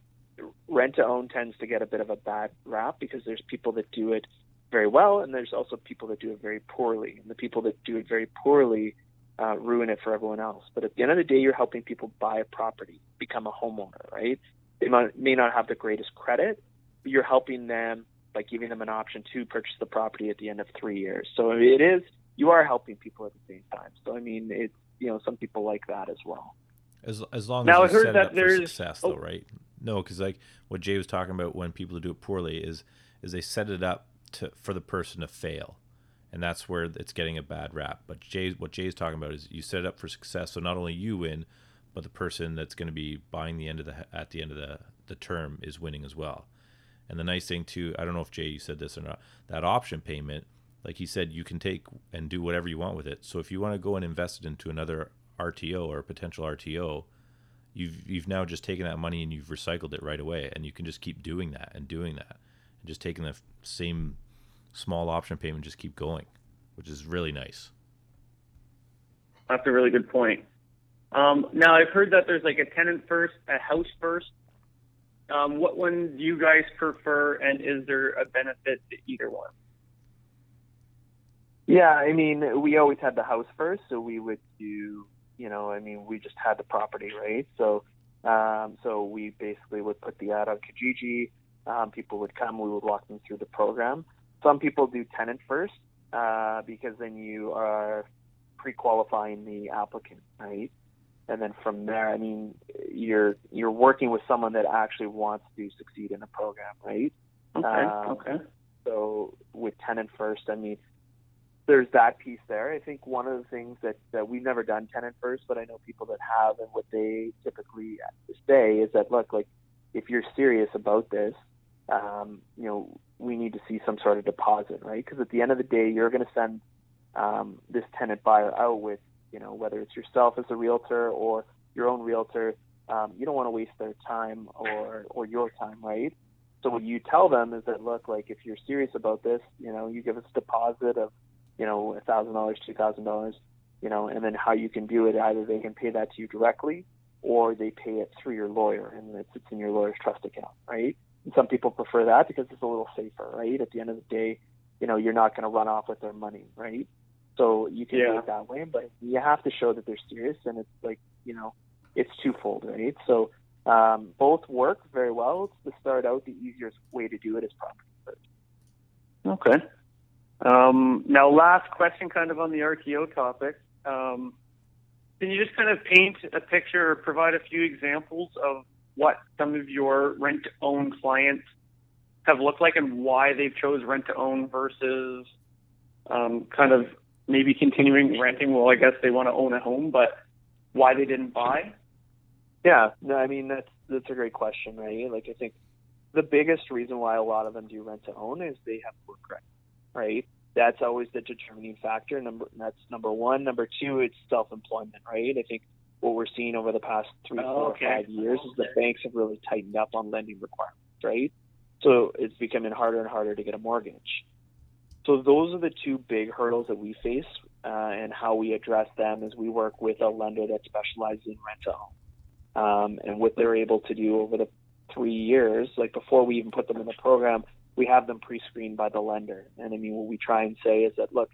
rent to own tends to get a bit of a bad rap because there's people that do it very well, and there's also people that do it very poorly. And the people that do it very poorly uh, ruin it for everyone else. But at the end of the day, you're helping people buy a property, become a homeowner, right? They might, may not have the greatest credit, but you're helping them by giving them an option to purchase the property at the end of three years. So it is you are helping people at the same time. So I mean, it's you know some people like that as well. As as long Now, as I heard that there's- success, oh. though, right? No, because like what Jay was talking about when people do it poorly is is they set it up to for the person to fail, and that's where it's getting a bad rap. But Jay, what Jay's talking about is you set it up for success, so not only you win, but the person that's going to be buying the end of the at the end of the the term is winning as well. And the nice thing too, I don't know if Jay you said this or not, that option payment, like he said, you can take and do whatever you want with it. So if you want to go and invest it into another RTO or potential RTO, you've you've now just taken that money and you've recycled it right away, and you can just keep doing that and doing that, and just taking the f- same small option payment, just keep going, which is really nice. That's a really good point. Um, now I've heard that there's like a tenant first, a house first. Um, what one do you guys prefer, and is there a benefit to either one? Yeah, I mean, we always had the house first, so we would do, you know, I mean, we just had the property, right? So, um, so we basically would put the ad on Kijiji. Um, people would come, we would walk them through the program. Some people do tenant first uh, because then you are pre-qualifying the applicant, right? And then from there, I mean, you're you're working with someone that actually wants to succeed in a program, right? Okay. Um, okay. So with tenant first, I mean, there's that piece there. I think one of the things that, that we've never done tenant first, but I know people that have, and what they typically say is that look, like if you're serious about this, um, you know, we need to see some sort of deposit, right? Because at the end of the day, you're going to send um, this tenant buyer out with, you know, whether it's yourself as a realtor or your own realtor. Um, you don't want to waste their time or or your time, right? So what you tell them is that look, like if you're serious about this, you know, you give us a deposit of, you know, a thousand dollars, two thousand dollars, you know, and then how you can do it, either they can pay that to you directly, or they pay it through your lawyer, and it sits in your lawyer's trust account, right? And some people prefer that because it's a little safer, right? At the end of the day, you know, you're not going to run off with their money, right? So you can do it that way, but you have to show that they're serious, and it's like, you know, it's twofold, right? So um, both work very well. To start out, the easiest way to do it is property first. Okay. Um, now, last question, kind of on the RTO topic. Um, can you just kind of paint a picture or provide a few examples of what some of your rent to own clients have looked like and why they've chose rent to own versus um, kind of maybe continuing renting? Well, I guess they want to own a home, but why they didn't buy? Yeah, no, I mean that's that's a great question, right? Like I think the biggest reason why a lot of them do rent to own is they have poor credit, right? That's always the determining factor. Number that's number one. Number two, it's self-employment, right? I think what we're seeing over the past three, four, okay. five years is that banks have really tightened up on lending requirements, right? So it's becoming harder and harder to get a mortgage. So those are the two big hurdles that we face, uh, and how we address them is we work with a lender that specializes in rent to own um, and what they're able to do over the three years. Like before we even put them in the program, we have them pre-screened by the lender. And I mean, what we try and say is that look,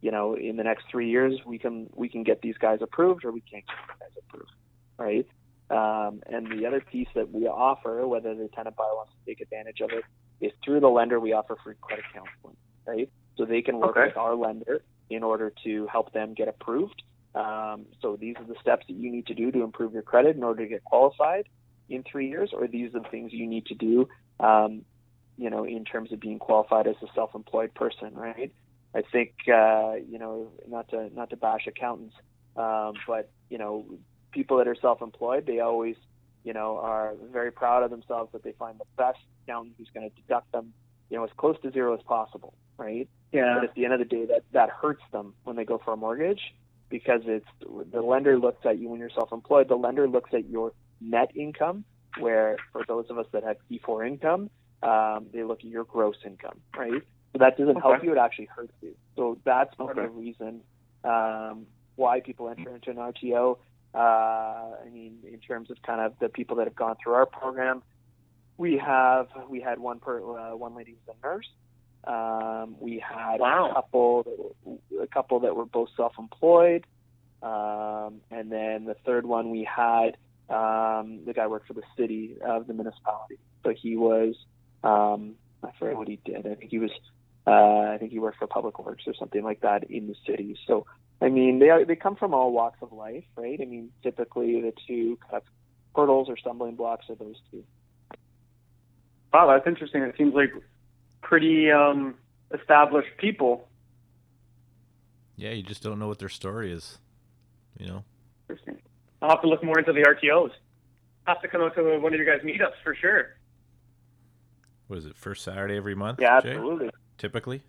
you know, in the next three years, we can we can get these guys approved, or we can't get these guys approved, right? Um, and the other piece that we offer, whether the tenant buyer wants to take advantage of it, is through the lender we offer free credit counseling, right? So they can work Okay. with our lender in order to help them get approved. Um, so these are the steps that you need to do to improve your credit in order to get qualified in three years, or these are the things you need to do um, you know, in terms of being qualified as a self-employed person, right? I think, uh, you know, not to not to bash accountants, um, but you know, people that are self-employed, they always, you know, are very proud of themselves that they find the best accountant who's going to deduct them, you know, as close to zero as possible, right? Yeah. But at the end of the day, that that hurts them when they go for a mortgage because it's the lender looks at you when you're self-employed. The lender looks at your net income, where for those of us that have T4 income, um, they look at your gross income, right? So that doesn't help you; it actually hurts you. So that's part Okay. of the reason um, why people enter into an RTO. Uh, I mean, in terms of kind of the people that have gone through our program, we have we had one per uh, one lady who's a nurse. Um, we had Wow. a couple that were, a couple that were both self-employed, um, and then the third one we had um, the guy worked for the city of the municipality. So he was um, I forget what he did. I think he was uh, I think he worked for Public Works or something like that in the city. So I mean they are, they come from all walks of life, right? I mean typically the two kind of hurdles or stumbling blocks are those two. Wow, that's interesting. It seems like pretty um, established people. Yeah, you just don't know what their story is. You know. Interesting. I'll have to look more into the RTOs. Have to come out to one of your guys' meetups for sure. What is it? First Saturday every month? Yeah, Jay? absolutely. Typically.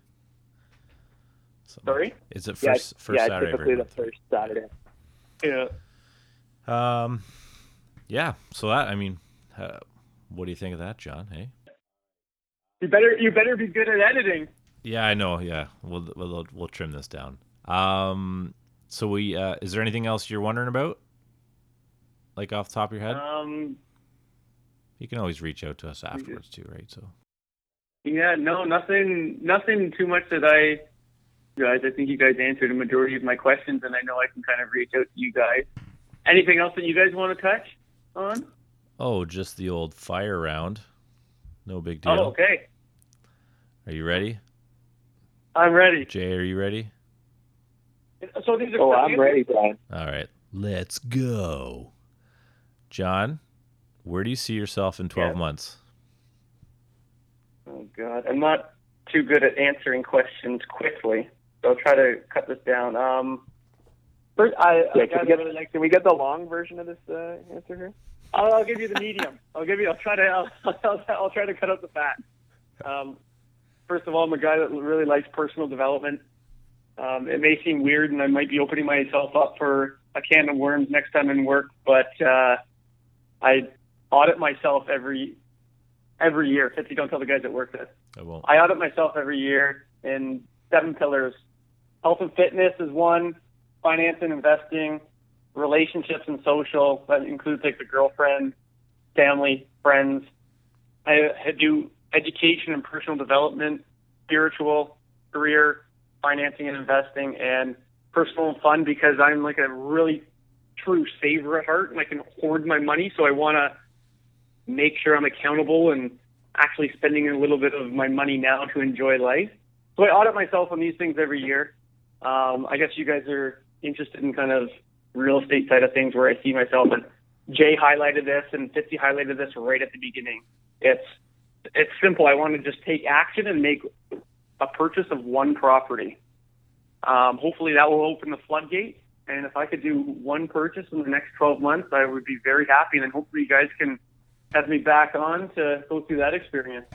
Something- Sorry? Is it Yeah, first first yeah, Saturday typically every the month? first Saturday. Yeah. Um, yeah. So that I mean, uh, what do you think of that, Jon? Hey. You better you better be good at editing. Yeah, I know. Yeah, we'll we'll we'll trim this down. Um, so we uh, is there anything else you're wondering about? Like off the top of your head, Um, you can always reach out to us afterwards too, right? So yeah, no, nothing, nothing too much that I, guys. I think you guys answered a majority of my questions, and I know I can kind of reach out to you guys. Anything else that you guys want to touch on? oh, just the old fire round. No big deal. Oh, okay. Are you ready, I'm ready. Jay? Are you ready? So these are Oh, I'm ready, Brian. All right, let's go. Jon, where do you see yourself in 12 Yeah. months? Oh God, I'm not too good at answering questions quickly, so I'll try to cut this down. Um, first, I, Yeah, I can, we get, really like. can we get the long version of this uh, answer here? I'll, I'll give you the medium. I'll give you. I'll try to. I'll, I'll, I'll try to cut out the fat. Um, first of all, I'm a guy that really likes personal development. Um, it may seem weird, and I might be opening myself up for a can of worms next time in work, but uh, I audit myself every every year. If you don't tell the guys at work this. I won't. I audit myself every year in seven pillars. Health and fitness is one, finance and investing, relationships and social. That includes like the girlfriend, family, friends. I, I do education and personal development, spiritual, career, financing and investing, and personal and fun because I'm like a really true saver at heart and I can hoard my money. So I want to make sure I'm accountable and actually spending a little bit of my money now to enjoy life. So I audit myself on these things every year. Um, I guess you guys are interested in kind of real estate side of things where I see myself and Jay highlighted this and Fitzy highlighted this right at the beginning. It's it's simple. I want to just take action and make a purchase of one property. Um, hopefully that will open the floodgate. And if I could do one purchase in the next 12 months, I would be very happy. And then hopefully you guys can have me back on to go through that experience.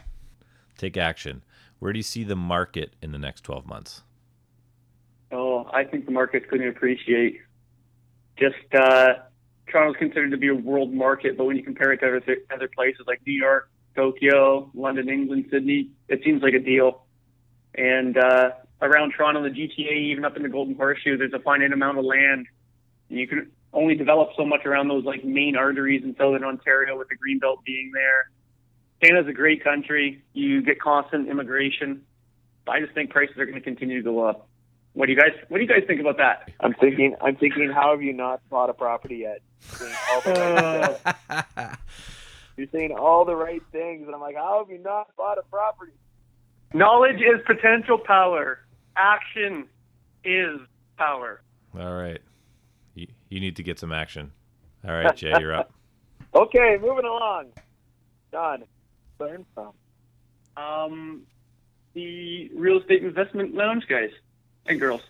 Take action. Where do you see the market in the next 12 months? Oh, I think the market's going to appreciate. Just uh, Toronto's considered to be a world market, but when you compare it to other, other places like New York, Tokyo, London, England, Sydney, it seems like a deal. And uh, around Toronto, the GTA, even up in the Golden Horseshoe, there's a finite amount of land. And you can only develop so much around those like main arteries in southern Ontario with the Greenbelt being there. Canada's a great country. You get constant immigration. I just think prices are going to continue to go up. What do you guys What do you guys think about that? I'm thinking. I'm thinking. How have you not bought a property yet? You're saying all the right, you're saying all the right things, and I'm like, how have you not bought a property? knowledge is potential power. Action is power. All right. You, you need to get some action. All right, Jay, you're up. Okay, moving along. Jon, learn from. Um, the real estate investment lounge guys and girls.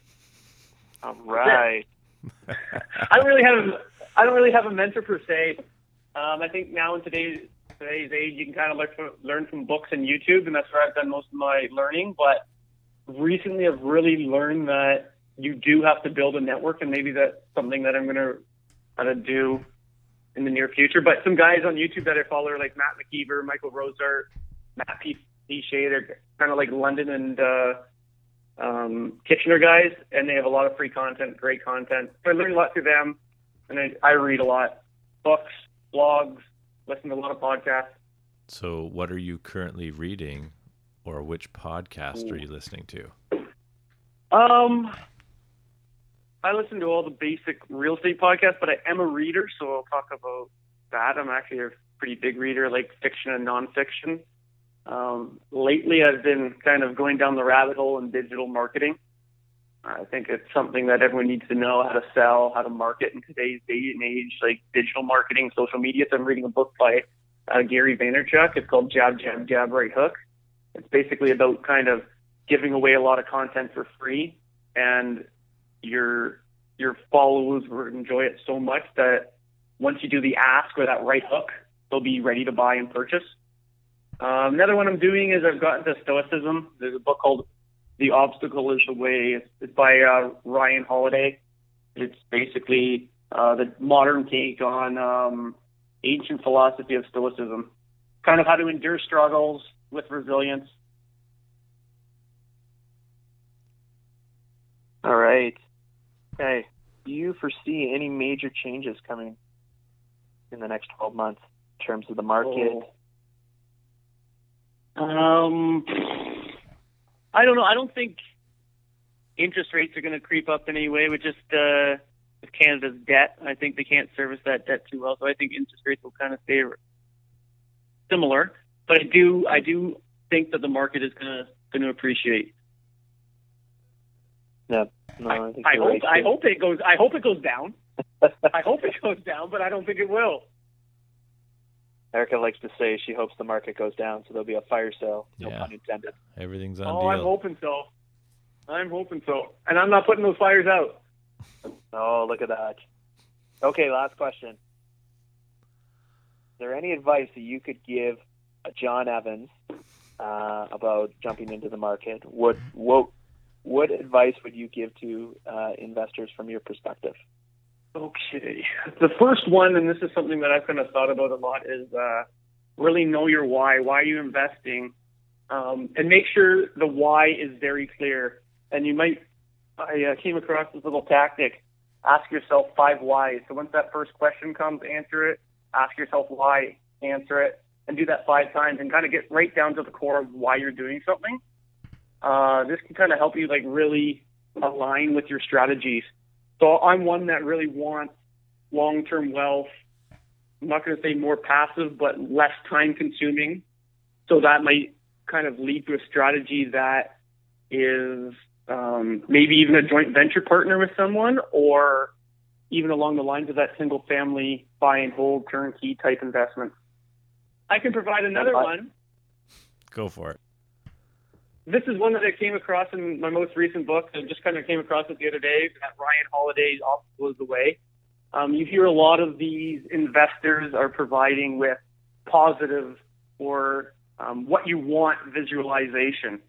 All right. I don't really have a, I don't really have a mentor per se. Um, I think now in today's today's age, you can kind of learn from, learn from books and YouTube, and that's where I've done most of my learning. But recently, I've really learned that you do have to build a network, and maybe that's something that I'm going to kind of do in the near future. But some guys on YouTube that I follow are like Matt McKeever, Michael Rosart, Matt P. Shea. They're kind of like London and uh, um, Kitchener guys, and they have a lot of free content, great content. So I learn a lot through them, and I, I read a lot, books, blogs, listen to a lot of podcasts. So, what are you currently reading, or which podcast are you listening to? Um, I listen to all the basic real estate podcasts, but I am a reader, so I'll talk about that. I'm actually a pretty big reader, like fiction and nonfiction. Um, lately, I've been kind of going down the rabbit hole in digital marketing. I think it's something that everyone needs to know how to sell, how to market in today's day and age, like digital marketing, social media. So I'm reading a book by uh, Gary Vaynerchuk. It's called Jab, Jab, Jab, Right Hook. It's basically about kind of giving away a lot of content for free, and your your followers will enjoy it so much that once you do the ask or that right hook, they'll be ready to buy and purchase. Um, another one I'm doing is I've gotten to Stoicism. There's a book called The Obstacle is the Way. It's, it's by uh, Ryan Holiday. It's basically uh, the modern take on um, ancient philosophy of Stoicism, kind of how to endure struggles with resilience. All right. Okay. Do you foresee any major changes coming in the next 12 months in terms of the market? Oh. Um, I don't know. I don't think interest rates are going to creep up in any way with just uh, with Canada's debt. I think they can't service that debt too well, so I think interest rates will kind of stay similar. But I do, I do think that the market is going to going to appreciate. No, no, I, think I hope right, I too. hope it goes I hope it goes down. I hope it goes down, but I don't think it will. Erika likes to say she hopes the market goes down, so there'll be a fire sale. No Yeah. pun intended. Everything's on Oh, I'm hoping so. I'm hoping so. And I'm not putting those fires out. Oh, look at that. Okay, last question. Is there any advice that you could give Jon Evans uh, about jumping into the market? What what what advice would you give to uh, investors from your perspective? Okay. The first one, and this is something that I've kind of thought about a lot, is uh, really know your why. Why are you investing? Um, and make sure the why is very clear. And you might, I uh, came across this little tactic. Ask yourself five whys. So once that first question comes, answer it. Ask yourself why, answer it, and do that five times and kind of get right down to the core of why you're doing something. Uh, this can kind of help you like really align with your strategies. So I'm one that really wants long-term wealth. I'm not going to say more passive, but less time-consuming. So that might kind of lead to a strategy that is um, maybe even a joint venture partner with someone, or even along the lines of that single-family buy and hold turnkey type investment. I can provide another one. Go for it. This is one that I came across in my most recent book. I just kind of came across it the other day. That Ryan Holiday's is the Way. Um, you hear a lot of these investors are providing with positive or um, what you want visualization,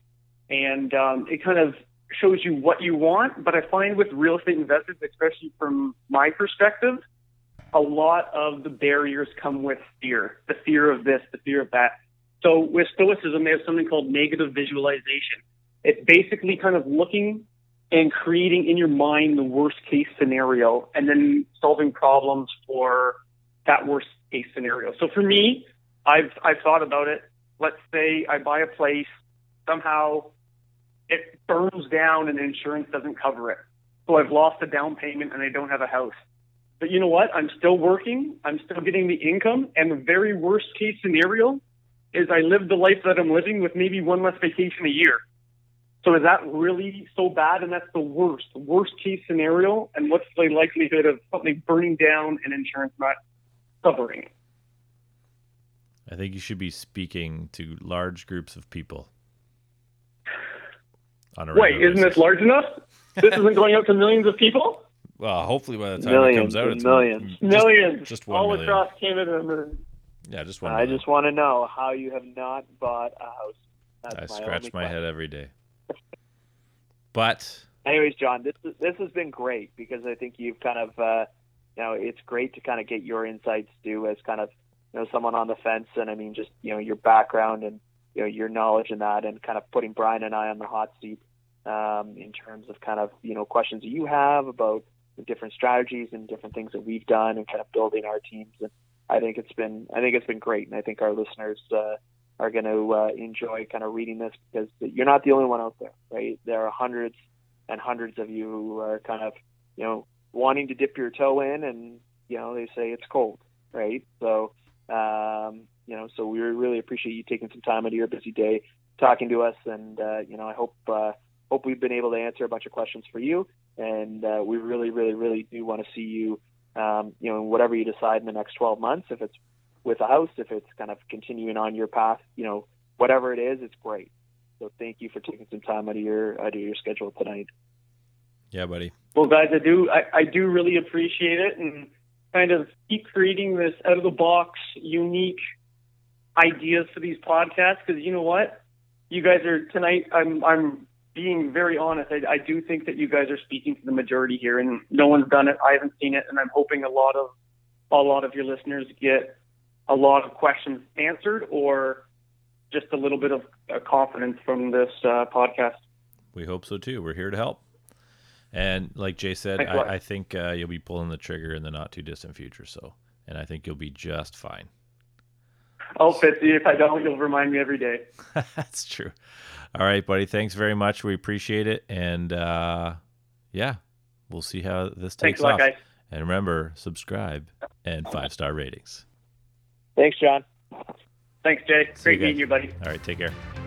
and um, it kind of shows you what you want. But I find with real estate investors, especially from my perspective, a lot of the barriers come with fear. The fear of this, the fear of that. So with Stoicism, they have something called negative visualization. It's basically kind of looking and creating in your mind the worst case scenario and then solving problems for that worst case scenario. So for me, I've I've thought about it. Let's say I buy a place, somehow it burns down and insurance doesn't cover it. So I've lost a down payment and I don't have a house. But you know what? I'm still working. I'm still getting the income. And the very worst case scenario is I live the life that I'm living with maybe one less vacation a year. So is that really so bad? And that's the worst, worst case scenario. And what's the likelihood of something burning down and insurance not covering? I think you should be speaking to large groups of people. On a Wait, isn't this large enough? this isn't going out to millions of people? Well, hopefully by the time millions it comes out, it's millions, just, millions, just one all million. across Canada. Yeah, just one. I just want to know how you have not bought a house. That's I my scratch my head every day. But anyways, Jon, this this has been great because I think you've kind of, uh, you know, it's great to kind of get your insights too as kind of, you know, someone on the fence, and I mean, just you know, your background and you know your knowledge in that, and kind of putting Brian and I on the hot seat um, in terms of kind of you know questions that you have about the different strategies and different things that we've done, and kind of building our teams. And I think it's been I think it's been great, and I think our listeners. Uh, are going to uh, enjoy kind of reading this because you're not the only one out there, right? There are hundreds and hundreds of you who are kind of, you know, wanting to dip your toe in, and you know they say it's cold, right? So, um, you know, so we really appreciate you taking some time out of your busy day talking to us, and uh, you know, I hope uh, hope we've been able to answer a bunch of questions for you, and uh, we really, really, really do want to see you, um, you know, in whatever you decide in the next 12 months, if it's with a house, if it's kind of continuing on your path, you know, whatever it is, it's great. So thank you for taking some time out of your out of your schedule tonight. Yeah, buddy. Well, guys, I do I, I do really appreciate it, and kind of keep creating this out of the box, unique ideas for these podcasts. Because you know what, you guys are tonight. I'm I'm being very honest. I, I do think that you guys are speaking to the majority here, and no one's done it. I haven't seen it, and I'm hoping a lot of a lot of your listeners get a lot of questions answered or just a little bit of uh, confidence from this uh, podcast. We hope so too. We're here to help. And like Jay said, Thanks a lot. I, I think uh, you'll be pulling the trigger in the not too distant future. So, and I think you'll be just fine. I'll fit. If I don't, you'll remind me every day. That's true. All right, buddy. Thanks very much. We appreciate it. And uh, yeah, we'll see how this takes lot, off. guys. And remember, subscribe and five star ratings. Thanks, Jon. Thanks, Jay. See you Great meeting you, buddy. All right, take care.